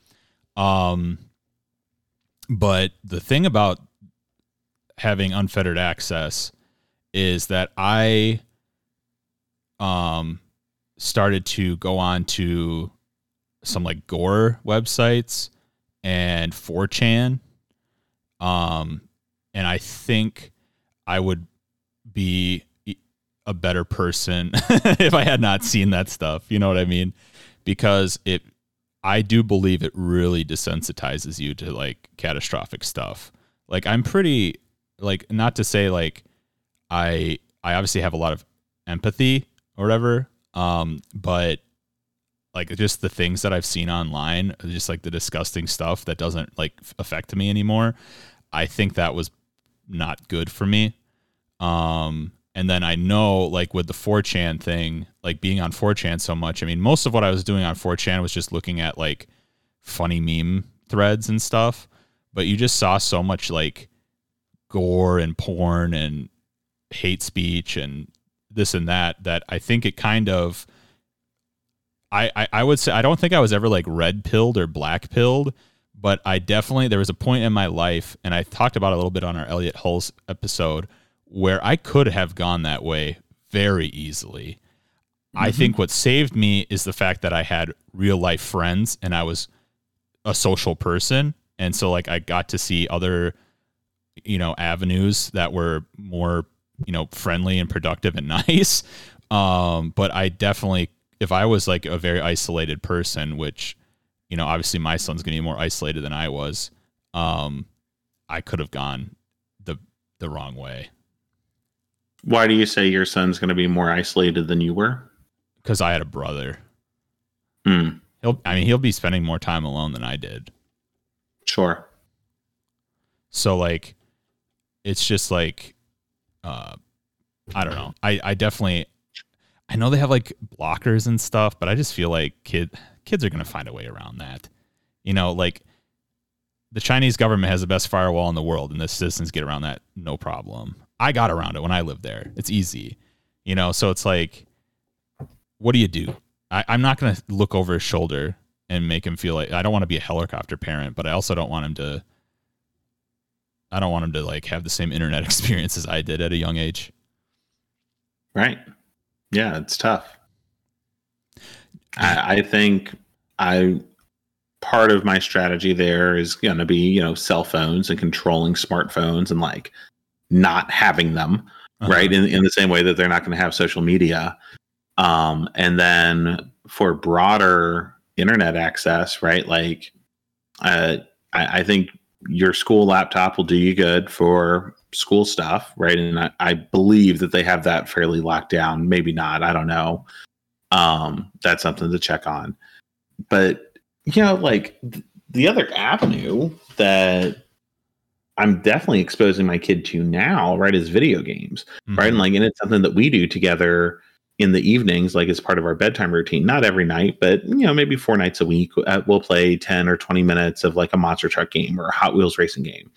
Um, but the thing about having unfettered access is that I um started to go on to some like gore websites and 4chan um and I think I would be a better person if I had not seen that stuff, you know what I mean? Because it I do believe it really desensitizes you to like catastrophic stuff. Like I'm pretty like not to say like I I obviously have a lot of empathy or whatever, um, but like just the things that I've seen online, just like the disgusting stuff that doesn't like affect me anymore. I think that was not good for me. Um, and then I know like with the 4chan thing, like being on 4chan so much, I mean, most of what I was doing on 4chan was just looking at like funny meme threads and stuff. But you just saw so much like gore and porn and hate speech and this and that that I think it kind of I, I, I would say I don't think I was ever like red pilled or black pilled, but I definitely there was a point in my life, and I talked about it a little bit on our Elliot Hulse episode, where I could have gone that way very easily. I think what saved me is the fact that I had real life friends and I was a social person. And so like I got to see other, you know, avenues that were more, you know, friendly and productive and nice. Um, but I definitely if I was like a very isolated person, which, you know, obviously my son's gonna be more isolated than I was, um, I could have gone the the wrong way. Why do you say your son's going to be more isolated than you were? Because I had a brother. Hmm. He'll I mean he'll be spending more time alone than I did. Sure. So like it's just like uh I don't know. I I definitely I know they have like blockers and stuff, but I just feel like kid kids are going to find a way around that. You know, like the Chinese government has the best firewall in the world and the citizens get around that no problem. I got around it when I lived there. It's easy. You know, so it's like what do you do? I, I'm not going to look over his shoulder and make him feel like I don't want to be a helicopter parent, but I also don't want him to I don't want him to like have the same internet experience as I did at a young age. Right. Yeah, it's tough. I, I think I part of my strategy there is going to be you know cell phones and controlling smartphones and like not having them uh-huh. right in, in the same way that they're not going to have social media um and then for broader internet access right like uh I, I think your school laptop will do you good for school stuff right? And I, I believe that they have that fairly locked down. Maybe not. I don't know. Um that's something to check on. But you know, like th- the other avenue that I'm definitely exposing my kid to now, right, is video games, mm-hmm. right? And like, and it's something that we do together in the evenings, like as part of our bedtime routine. Not every night, but you know, maybe four nights a week, uh, we'll play 10 or 20 minutes of like a monster truck game or a Hot Wheels racing game.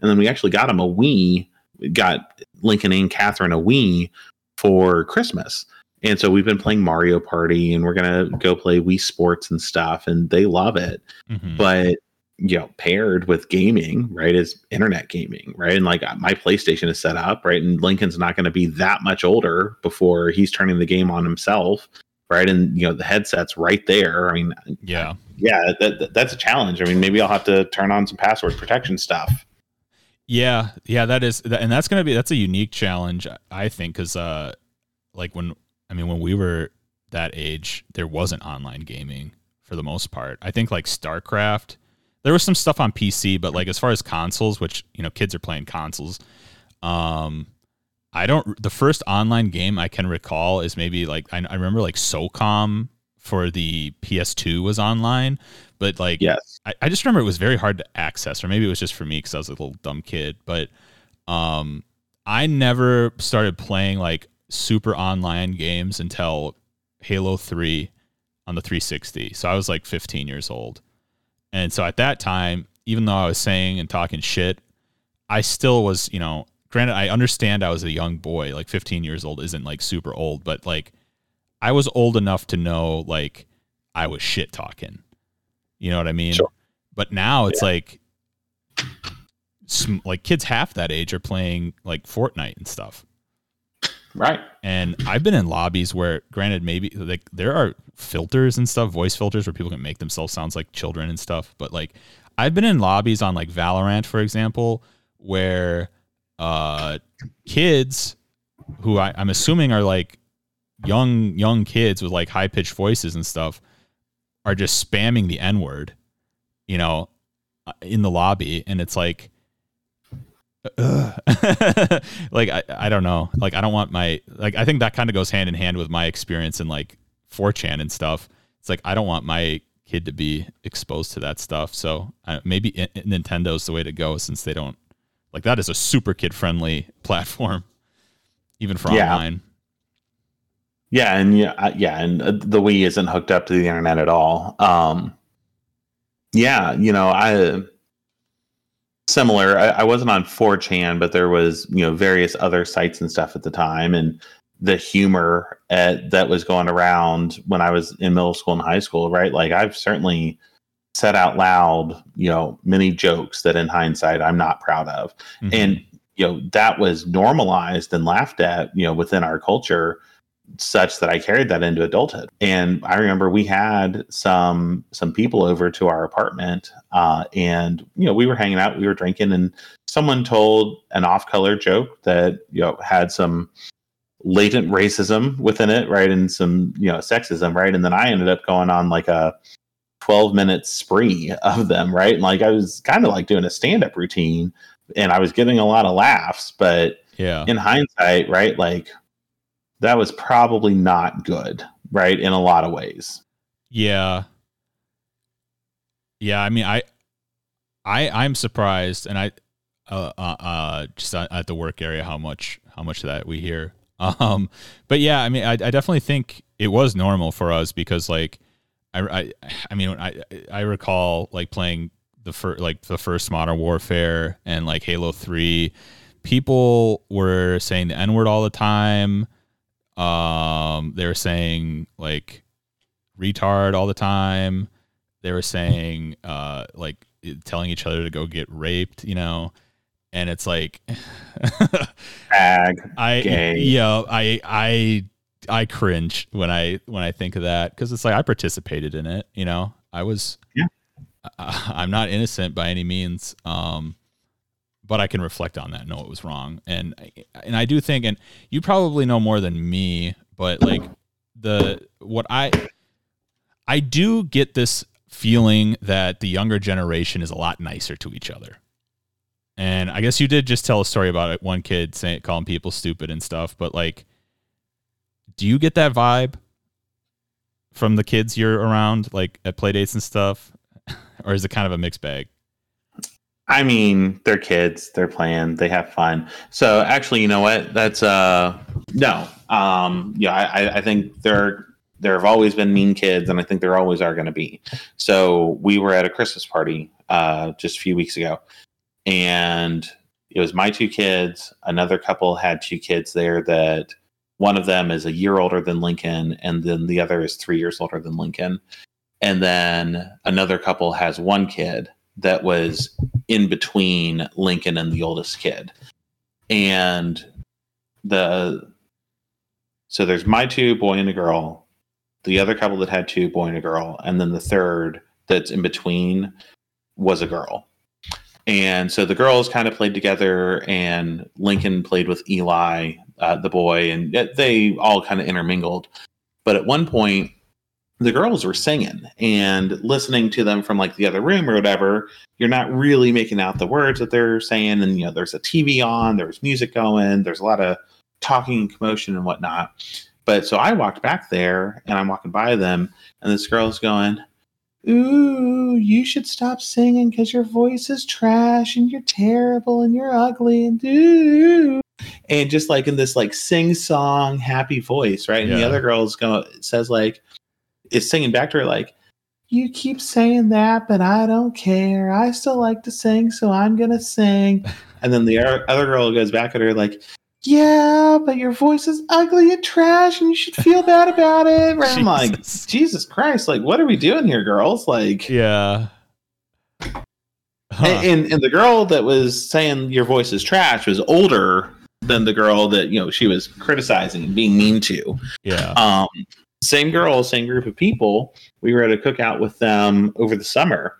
And then we actually got him a Wii, got Lincoln and Catherine a Wii for Christmas. And so we've been playing Mario Party and we're going to go play Wii Sports and stuff and they love it. Mm-hmm. But you know, paired with gaming, right, is internet gaming, right? And like my PlayStation is set up, right? And Lincoln's not going to be that much older before he's turning the game on himself, right? And you know, the headset's right there. I mean, yeah, yeah, that, that's a challenge. I mean, maybe I'll have to turn on some password protection stuff. Yeah, yeah, that is, and that's going to be that's a unique challenge, I think, because uh, like when I mean, when we were that age, there wasn't online gaming for the most part. I think like StarCraft, there was some stuff on PC, but like as far as consoles, which you know kids are playing consoles, um, I don't. The first online game I can recall is maybe like I, I remember like SOCOM for the PS2 was online, but like yes, I, I just remember it was very hard to access, or maybe it was just for me because I was a little dumb kid. But um, I never started playing like super online games until Halo 3 on the 360. So I was like 15 years old. And so at that time, even though I was saying and talking shit, I still was, you know, granted, I understand I was a young boy, like 15 years old isn't like super old, but like I was old enough to know like I was shit talking. You know what I mean? Sure. But now it's yeah. like, like kids half that age are playing like Fortnite and stuff. Right. And I've been in lobbies where, granted, maybe like there are filters and stuff, voice filters where people can make themselves sounds like children and stuff. But like, I've been in lobbies on like Valorant, for example, where uh, kids who I, I'm assuming are like young young kids with like high pitched voices and stuff are just spamming the N word, you know, uh, in the lobby, and it's like like I, I don't know. Like i don't want my like i think that kind of goes hand in hand with my experience in like 4chan and stuff. It's like i don't want my kid to be exposed to that stuff. So uh, maybe I- nintendo's the way to go since they don't like that is a super kid friendly platform even for yeah. online. Yeah and yeah yeah and uh, the wii isn't hooked up to the internet at all. Um yeah you know i similar. I, I, wasn't on 4chan, but there was you know various other sites and stuff at the time, and the humor at, that was going around when I was in middle school and high school. Right, like I've certainly said out loud, you know, many jokes that in hindsight I'm not proud of, mm-hmm. and you know that was normalized and laughed at, you know, within our culture such that I carried that into adulthood. And I remember we had some some people over to our apartment, uh, and you know we were hanging out, we were drinking, and someone told an off-color joke that you know had some latent racism within it, right, and some you know sexism, right, and then I ended up going on like a 12 minute spree of them, right, and like I was kind of like doing a stand-up routine, and I was getting a lot of laughs, but yeah, in hindsight, right, like that was probably not good, right? In a lot of ways. Yeah. Yeah, I mean, I, I, I'm surprised, and I, uh, uh, uh just at the work area, how much, how much that we hear. Um, but yeah, I mean, I, I definitely think it was normal for us because, like, I, I, I mean, I, I recall like playing the first, like the first Modern Warfare and like Halo Three. People were saying the N word all the time um, they were saying like retard all the time. They were saying uh, like telling each other to go get raped, you know. And it's like, ag, I gay. yeah, I I I cringe when I when I think of that because it's like I participated in it, you know. I was yeah. I'm not innocent by any means. Um, but I can reflect on that, know it was wrong, and and I do think, and you probably know more than me, but like the what I I do get this feeling that the younger generation is a lot nicer to each other. And I guess you did just tell a story about it, one kid saying calling people stupid and stuff, but like do you get that vibe from the kids you're around like at playdates and stuff or is it kind of a mixed bag? I mean, they're kids, they're playing, they have fun. So actually, you know what? That's uh no. Um yeah, I, I think there there have always been mean kids and I think there always are gonna be. So we were at a Christmas party uh just a few weeks ago and it was my two kids, another couple had two kids there that one of them is a year older than Lincoln, and then the other is three years older than Lincoln. And then another couple has one kid that was in between Lincoln and the oldest kid. And the so there's my two boy and a girl, the other couple that had two boy and a girl, and then the third that's in between was a girl. And so the girls kind of played together, and Lincoln played with Eli, uh, the boy, and they all kind of intermingled. But at one point, the girls were singing and listening to them from like the other room or whatever you're not really making out the words that they're saying. And you know there's a tv on there's music going there's a lot of talking and commotion and whatnot. But so i walked back there and i'm walking by them and this girl's going ooh you should stop singing because your voice is trash and you're terrible and you're ugly and ooh and just like in this like sing song happy voice right? And yeah. the other girl's go says like is singing back to her like, "You keep saying that, but I don't care. I still like to sing, so I'm gonna sing." And then the other girl goes back at her like, "Yeah, but your voice is ugly and trash, and you should feel bad about it." I'm like, Jesus Christ! Like, what are we doing here, girls? Like, yeah. Huh. And, and, and the girl that was saying your voice is trash was older than the girl that you know she was criticizing and being mean to. Yeah. Um, same girl, same group of people. We were at a cookout with them over the summer,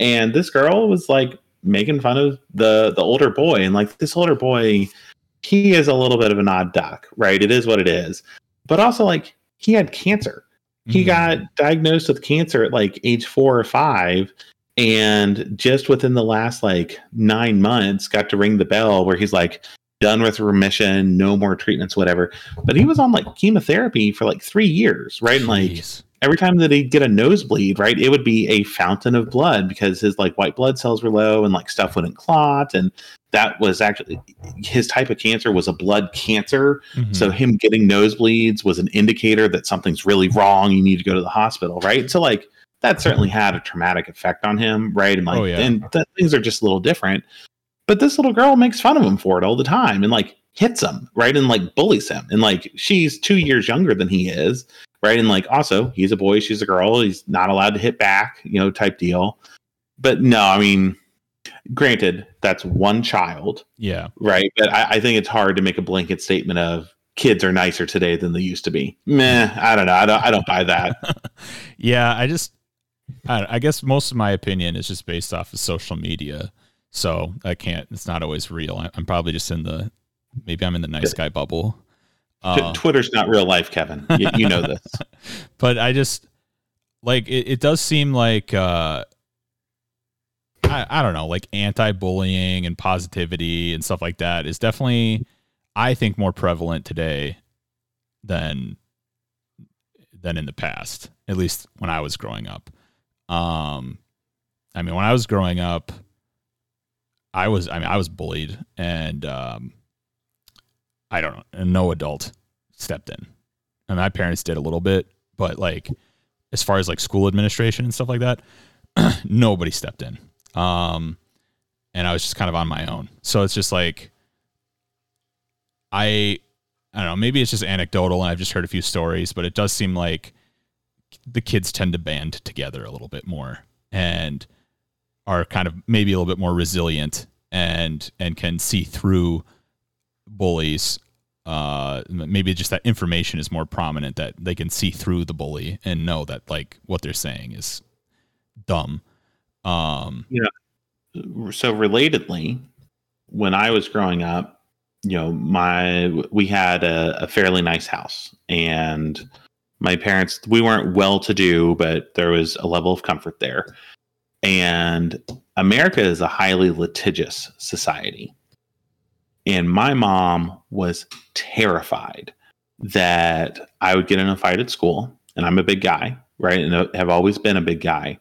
and this girl was like making fun of the the older boy, and like this older boy, he is a little bit of an odd duck, right? It is what it is, but also like he had cancer. He mm-hmm. got diagnosed with cancer at like age four or five, and just within the last like nine months, got to ring the bell where he's like, done with remission, no more treatments, whatever. But he was on like chemotherapy for like three years, right? And like every time that he'd get a nosebleed, right, it would be a fountain of blood because his like white blood cells were low and like stuff wouldn't clot. And that was actually his type of cancer was a blood cancer. Mm-hmm. So him getting nosebleeds was an indicator that something's really wrong. You need to go to the hospital, right? So like that certainly had a traumatic effect on him, right? And like, oh, yeah. and th- things are just a little different. But this little girl makes fun of him for it all the time and like hits him, right? And like bullies him. And like she's two years younger than he is, right? And like also, he's a boy, she's a girl. He's not allowed to hit back, you know, type deal. But no, I mean, granted, that's one child. Yeah. Right. But I, I think it's hard to make a blanket statement of kids are nicer today than they used to be. Meh, I don't know. I don't, I don't buy that. yeah. I just, I, I guess most of my opinion is just based off of social media. So I can't. It's not always real. I'm probably just in the maybe I'm in the nice guy bubble. Uh, Twitter's not real life, Kevin. You, you know this. but I just like it, it does seem like uh, I, I don't know, like anti-bullying and positivity and stuff like that is definitely I think more prevalent today than than in the past. At least when I was growing up. Um, I mean, when I was growing up, I was I mean I was bullied and um, I don't know and no adult stepped in. And my parents did a little bit, but like as far as like school administration and stuff like that, nobody stepped in. Um, and I was just kind of on my own. So it's just like I I don't know, maybe it's just anecdotal and I've just heard a few stories, but it does seem like the kids tend to band together a little bit more. And are kind of maybe a little bit more resilient and and can see through bullies uh maybe just that information is more prominent that they can see through the bully and know that like what they're saying is dumb Um, know, so relatedly, when I was growing up, you know, my we had a, a fairly nice house, and my parents we weren't well to do, but there was a level of comfort there. And America is a highly litigious society. And my mom was terrified that I would get in a fight at school, and I'm a big guy, right? And have always been a big guy,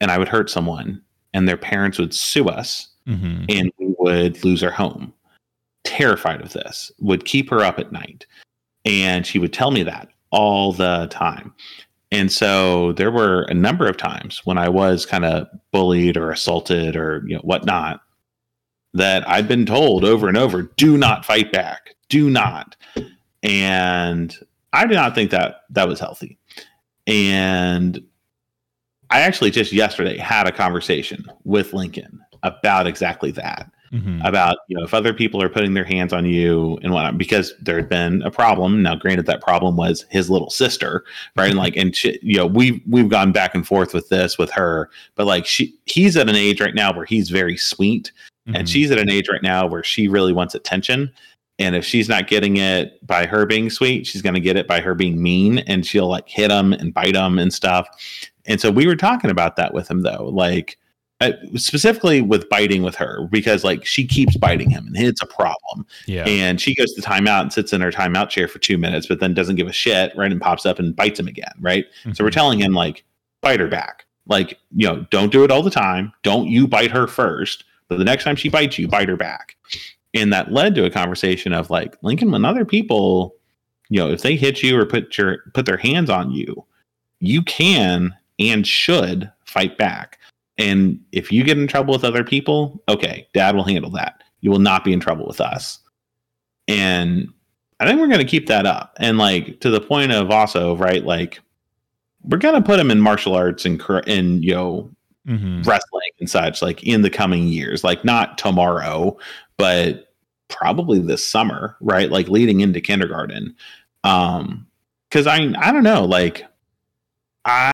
and I would hurt someone, and their parents would sue us, mhm. and we would lose our home. Terrified of this, would keep her up at night. And she would tell me that all the time. And so there were a number of times when I was kind of bullied or assaulted or you know whatnot that I'd been told over and over, do not fight back. Do not. And I did not think that that was healthy. And I actually just yesterday had a conversation with Lincoln about exactly that Mhm. about you know if other people are putting their hands on you and whatnot because there had been a problem now granted that problem was his little sister right and like and she, you know we've we've gone back and forth with this with her but like she he's at an age right now where he's very sweet and Mhm. she's at an age right now where she really wants attention and if she's not getting it by her being sweet she's going to get it by her being mean and she'll like hit him and bite him and stuff and so we were talking about that with him though like uh, specifically with biting with her because like she keeps biting him and it's a problem. Yeah. and she goes to timeout and sits in her timeout chair for two minutes but then doesn't give a shit right and pops up and bites him again right? So we're Mhm. telling him like bite her back. Like you know don't do it all the time. Don't you bite her first but the next time she bites you bite her back. And that led to a conversation of like lincoln when other people you know if they hit you or put your put their hands on you you can and should fight back and if you get in trouble with other people okay dad will handle that. You will not be in trouble with us. And i think we're going to keep that up. And like to the point of also right like we're going to put him in martial arts and and you know Mhm. wrestling and such like in the coming years. Like not tomorrow but probably this summer right? Like leading into kindergarten. Um because i i don't know like i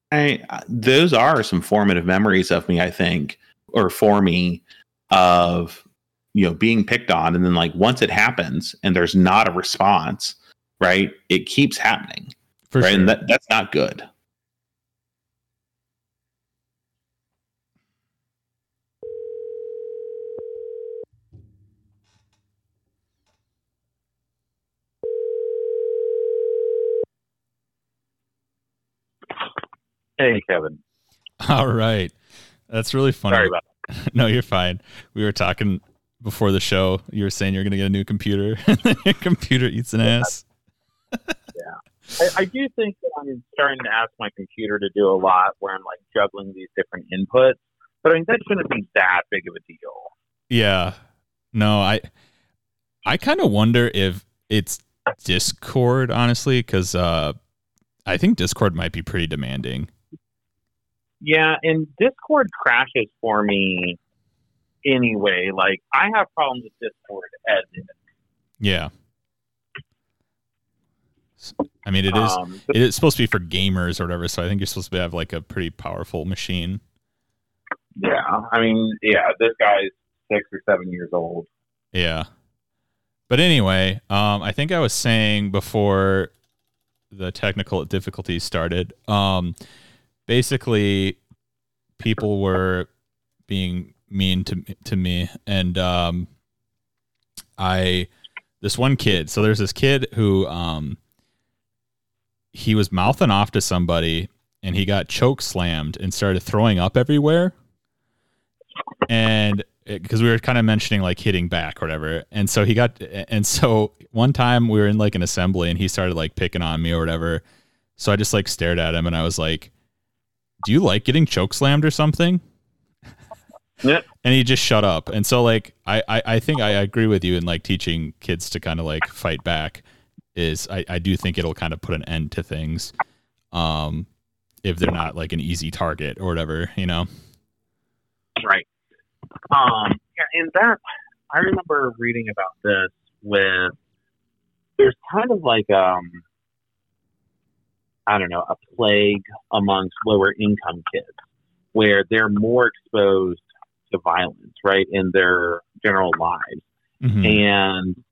those are some formative memories of me i think or for me of you know being picked on and then like once it happens and there's not a response right it keeps happening For right sure. and that, that's not good Hey, Kevin. All right. That's really funny. Sorry about no, you're fine. We were talking before the show. You were saying you're going to get a new computer. and your computer eats an ass. I, I do think that I'm starting to ask my computer to do a lot where I'm like juggling these different inputs. But I mean, that shouldn't be that big of a deal. Yeah. No, I I kind of wonder if it's Discord, honestly, because uh, I think Discord might be pretty demanding. Yeah, and Discord crashes for me anyway. Like, I have problems with Discord as is. Yeah. I mean, it is Um, it is supposed to be for gamers or whatever, so I think you're supposed to have like a pretty powerful machine. yeah, I mean, yeah, this guy's six or seven years old. Yeah. But anyway, um, I think I was saying before the technical difficulties started, um, basically people were being mean to to me, and um, I this one kid. So there's this kid who um, he was mouthing off to somebody, and he got choke slammed and started throwing up everywhere, and because we were kind of mentioning like hitting back or whatever. And so he got, and so one time we were in like an assembly and he started like picking on me or whatever. So I just like stared at him and I was like, Do you like getting choke slammed or something? Yeah. And he just shut up. And so like I, I, I think I agree with you in like teaching kids to kind of like fight back is I, I do think it'll kind of put an end to things. Um if they're not like an easy target or whatever, you know? Right. Um, yeah, and that I remember reading about this with there's kind of like um I don't know, a plague amongst lower income kids where they're more exposed to violence, right, in their general lives. Mhm. And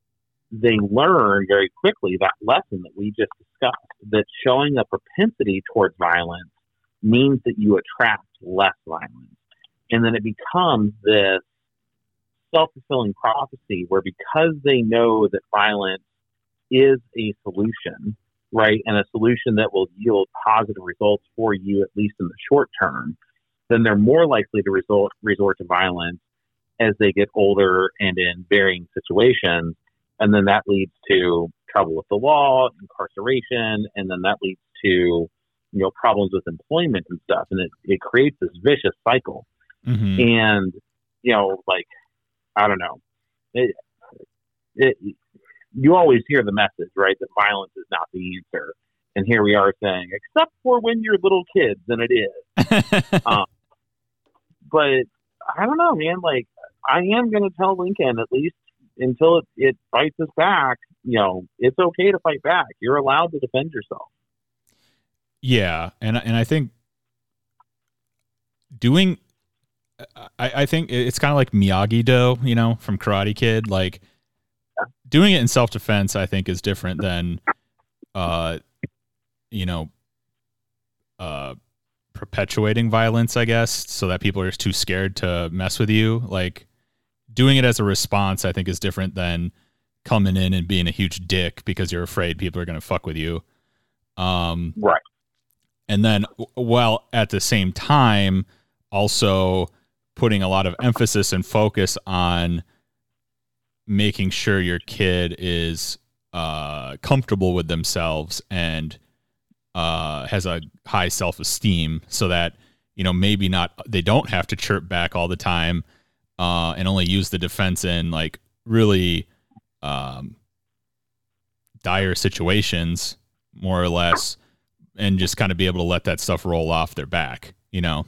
they learn very quickly that lesson that we just discussed that showing a propensity towards violence means that you attract less violence. And then it becomes this self fulfilling prophecy where because they know that violence is a solution, right, and a solution that will yield positive results for you, at least in the short term, then they're more likely to resort, resort to violence as they get older and in varying situations. And then that leads to trouble with the law, incarceration, and then that leads to, you know, problems with employment and stuff. And it, it creates this vicious cycle. Mhm. And, you know, like, I don't know. It, it, you always hear the message, right, that violence is not the answer. And here we are saying, except for when you're little kids, and it is um, but I don't know, man. Like, I am going to tell Lincoln at least until it, it fights us back. You know, it's okay to fight back. You're allowed to defend yourself. Yeah, and and I think doing, I, I think it's kind of like Miyagi Do, you know, from Karate Kid. Like doing it in self defense, I think is different than, uh, you know, uh, perpetuating violence. I guess so that people are just too scared to mess with you. Like doing it as a response, I think, is different than coming in and being a huge dick because you're afraid people are going to fuck with you. Um, Right. and then w- while at the same time also putting a lot of emphasis and focus on making sure your kid is uh, comfortable with themselves and uh, has a high self-esteem so that you know maybe not they don't have to chirp back all the time uh, and only use the defense in like really um, dire situations more or less and just kind of be able to let that stuff roll off their back you know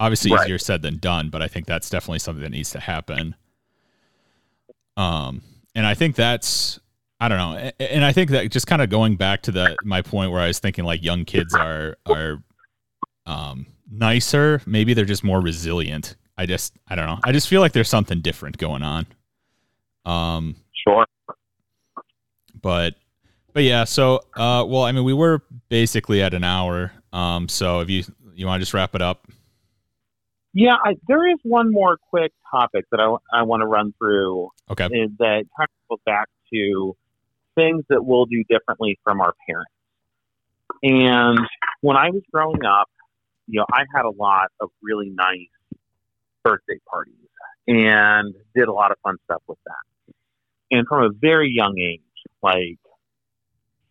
obviously Right. easier said than done but i think that's definitely something that needs to happen um and i think that's i don't know and i think that just kind of going back to the my point where i was thinking like young kids are are um nicer maybe they're just more resilient. I just i don't know. I just feel like there's something different going on. Um Sure. but but yeah so uh well i mean we were basically at an hour. Um so if you you want to just wrap it up Yeah, I, there is one more quick topic that I, I want to run through okay is that kind of goes back to things that we'll do differently from our parents. And when I was growing up, you know, I had a lot of really nice birthday parties and did a lot of fun stuff with that. And from a very young age, like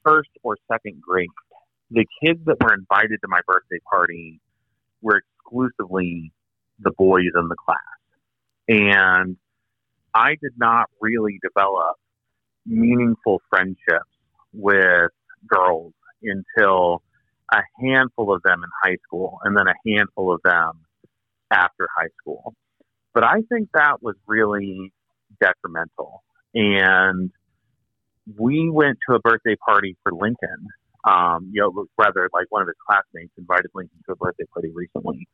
first or second grade, the kids that were invited to my birthday party were exclusively the boys in the class. And I did not really develop meaningful friendships with girls until a handful of them in high school and then a handful of them after high school. But I think that was really detrimental. And we went to a birthday party for Lincoln. Um, you know, rather like one of his classmates invited Lincoln to a birthday party recently.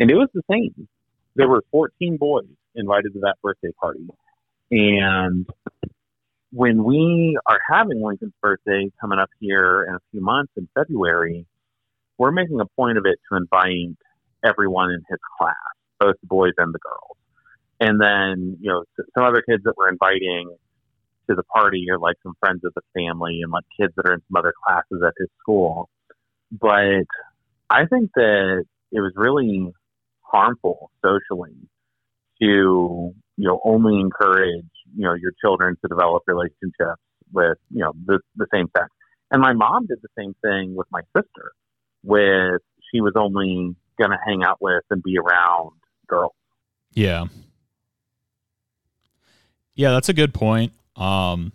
And it was the same. There were 14 boys invited to that birthday party. And when we are having Lincoln's birthday coming up here in a few months in February, we're making a point of it to invite everyone in his class, both the boys and the girls. And then, you know, some other kids that we're inviting to the party are like some friends of the family and like kids that are in some other classes at his school. But I think that it was really harmful socially to you know only encourage you know your children to develop relationships with you know the the same sex. And my mom did the same thing with my sister, with she was only going to hang out with and be around girls. Yeah. Yeah, that's a good point. Um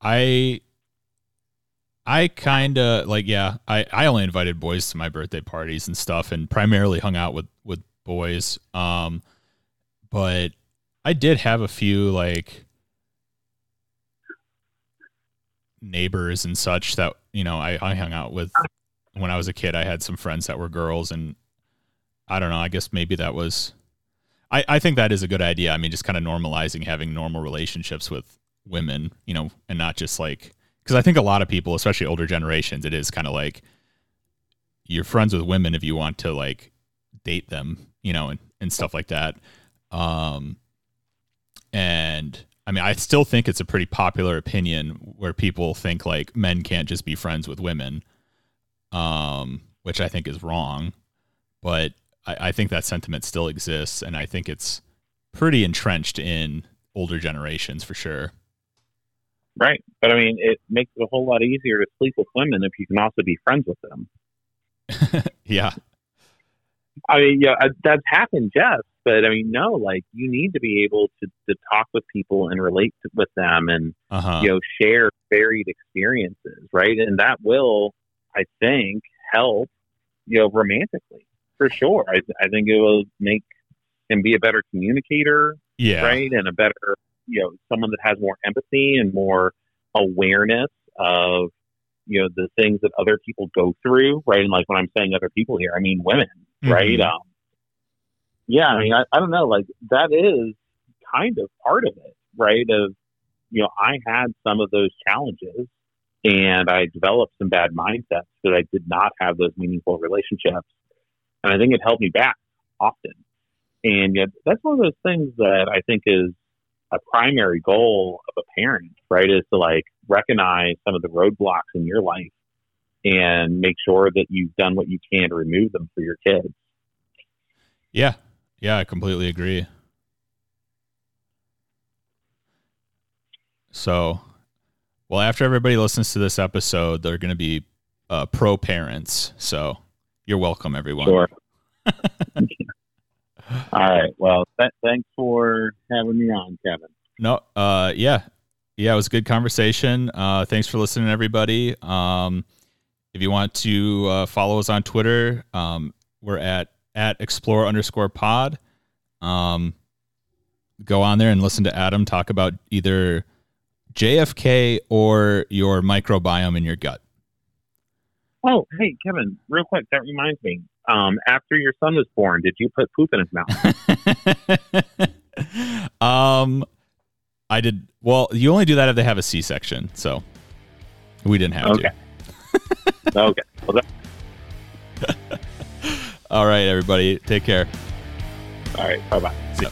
I I kind of like yeah, I I only invited boys to my birthday parties and stuff and primarily hung out with with boys. Um but I did have a few like neighbors and such that, you know, I I hung out with when I was a kid. I had some friends that were girls and I don't know. I guess maybe that was. I I think that is a good idea. I mean, just kind of normalizing having normal relationships with women, you know, and not just like because I think a lot of people, especially older generations, it is kind of like you're friends with women if you want to like date them, you know, and, and stuff like that. Um, and I mean, I still think it's a pretty popular opinion where people think like men can't just be friends with women, um, which I think is wrong. But I, I think that sentiment still exists, and I think it's pretty entrenched in older generations for sure. Right. But I mean, it makes it a whole lot easier to sleep with women if you can also be friends with them. yeah. I mean, yeah, that's happened, yes. But I mean, no, like you need to be able to, to talk with people and relate to, with them and, Uh-huh. you know, share varied experiences, right? And that will, I think, help, you know, romantically for sure. I, I think it will make him be a better communicator, Yeah. right? And a better, you know, someone that has more empathy and more awareness of, you know, the things that other people go through, right? And like when I'm saying other people here, I mean women, right? Mhm. Um, yeah, I mean, I, I don't know, like that is kind of part of it, right? Of, you know, I had some of those challenges and I developed some bad mindsets that I did not have those meaningful relationships. And I think it held me back often. And yet that's one of those things that I think is a primary goal of a parent, right? Is to like recognize some of the roadblocks in your life and make sure that you've done what you can to remove them for your kids. Yeah. Yeah, I completely agree. So, well, after everybody listens to this episode, they're going to be uh, pro parents. So, you're welcome, everyone. Sure. All right. Well, th- thanks for having me on, Kevin. No, uh, yeah, yeah, it was a good conversation. Uh, thanks for listening, everybody. Um, if you want to uh, follow us on Twitter, um, we're at at explore underscore pod. Um, go on there and listen to Adam talk about either JFK or your microbiome in your gut. Oh, hey, Kevin, real quick, that reminds me. Um, after your son was born, did you put poop in his mouth? um, I did. Well, you only do that if they have a C-section, so we didn't have Okay. to. okay. Well, that, All right, everybody, take care. all right. Bye bye.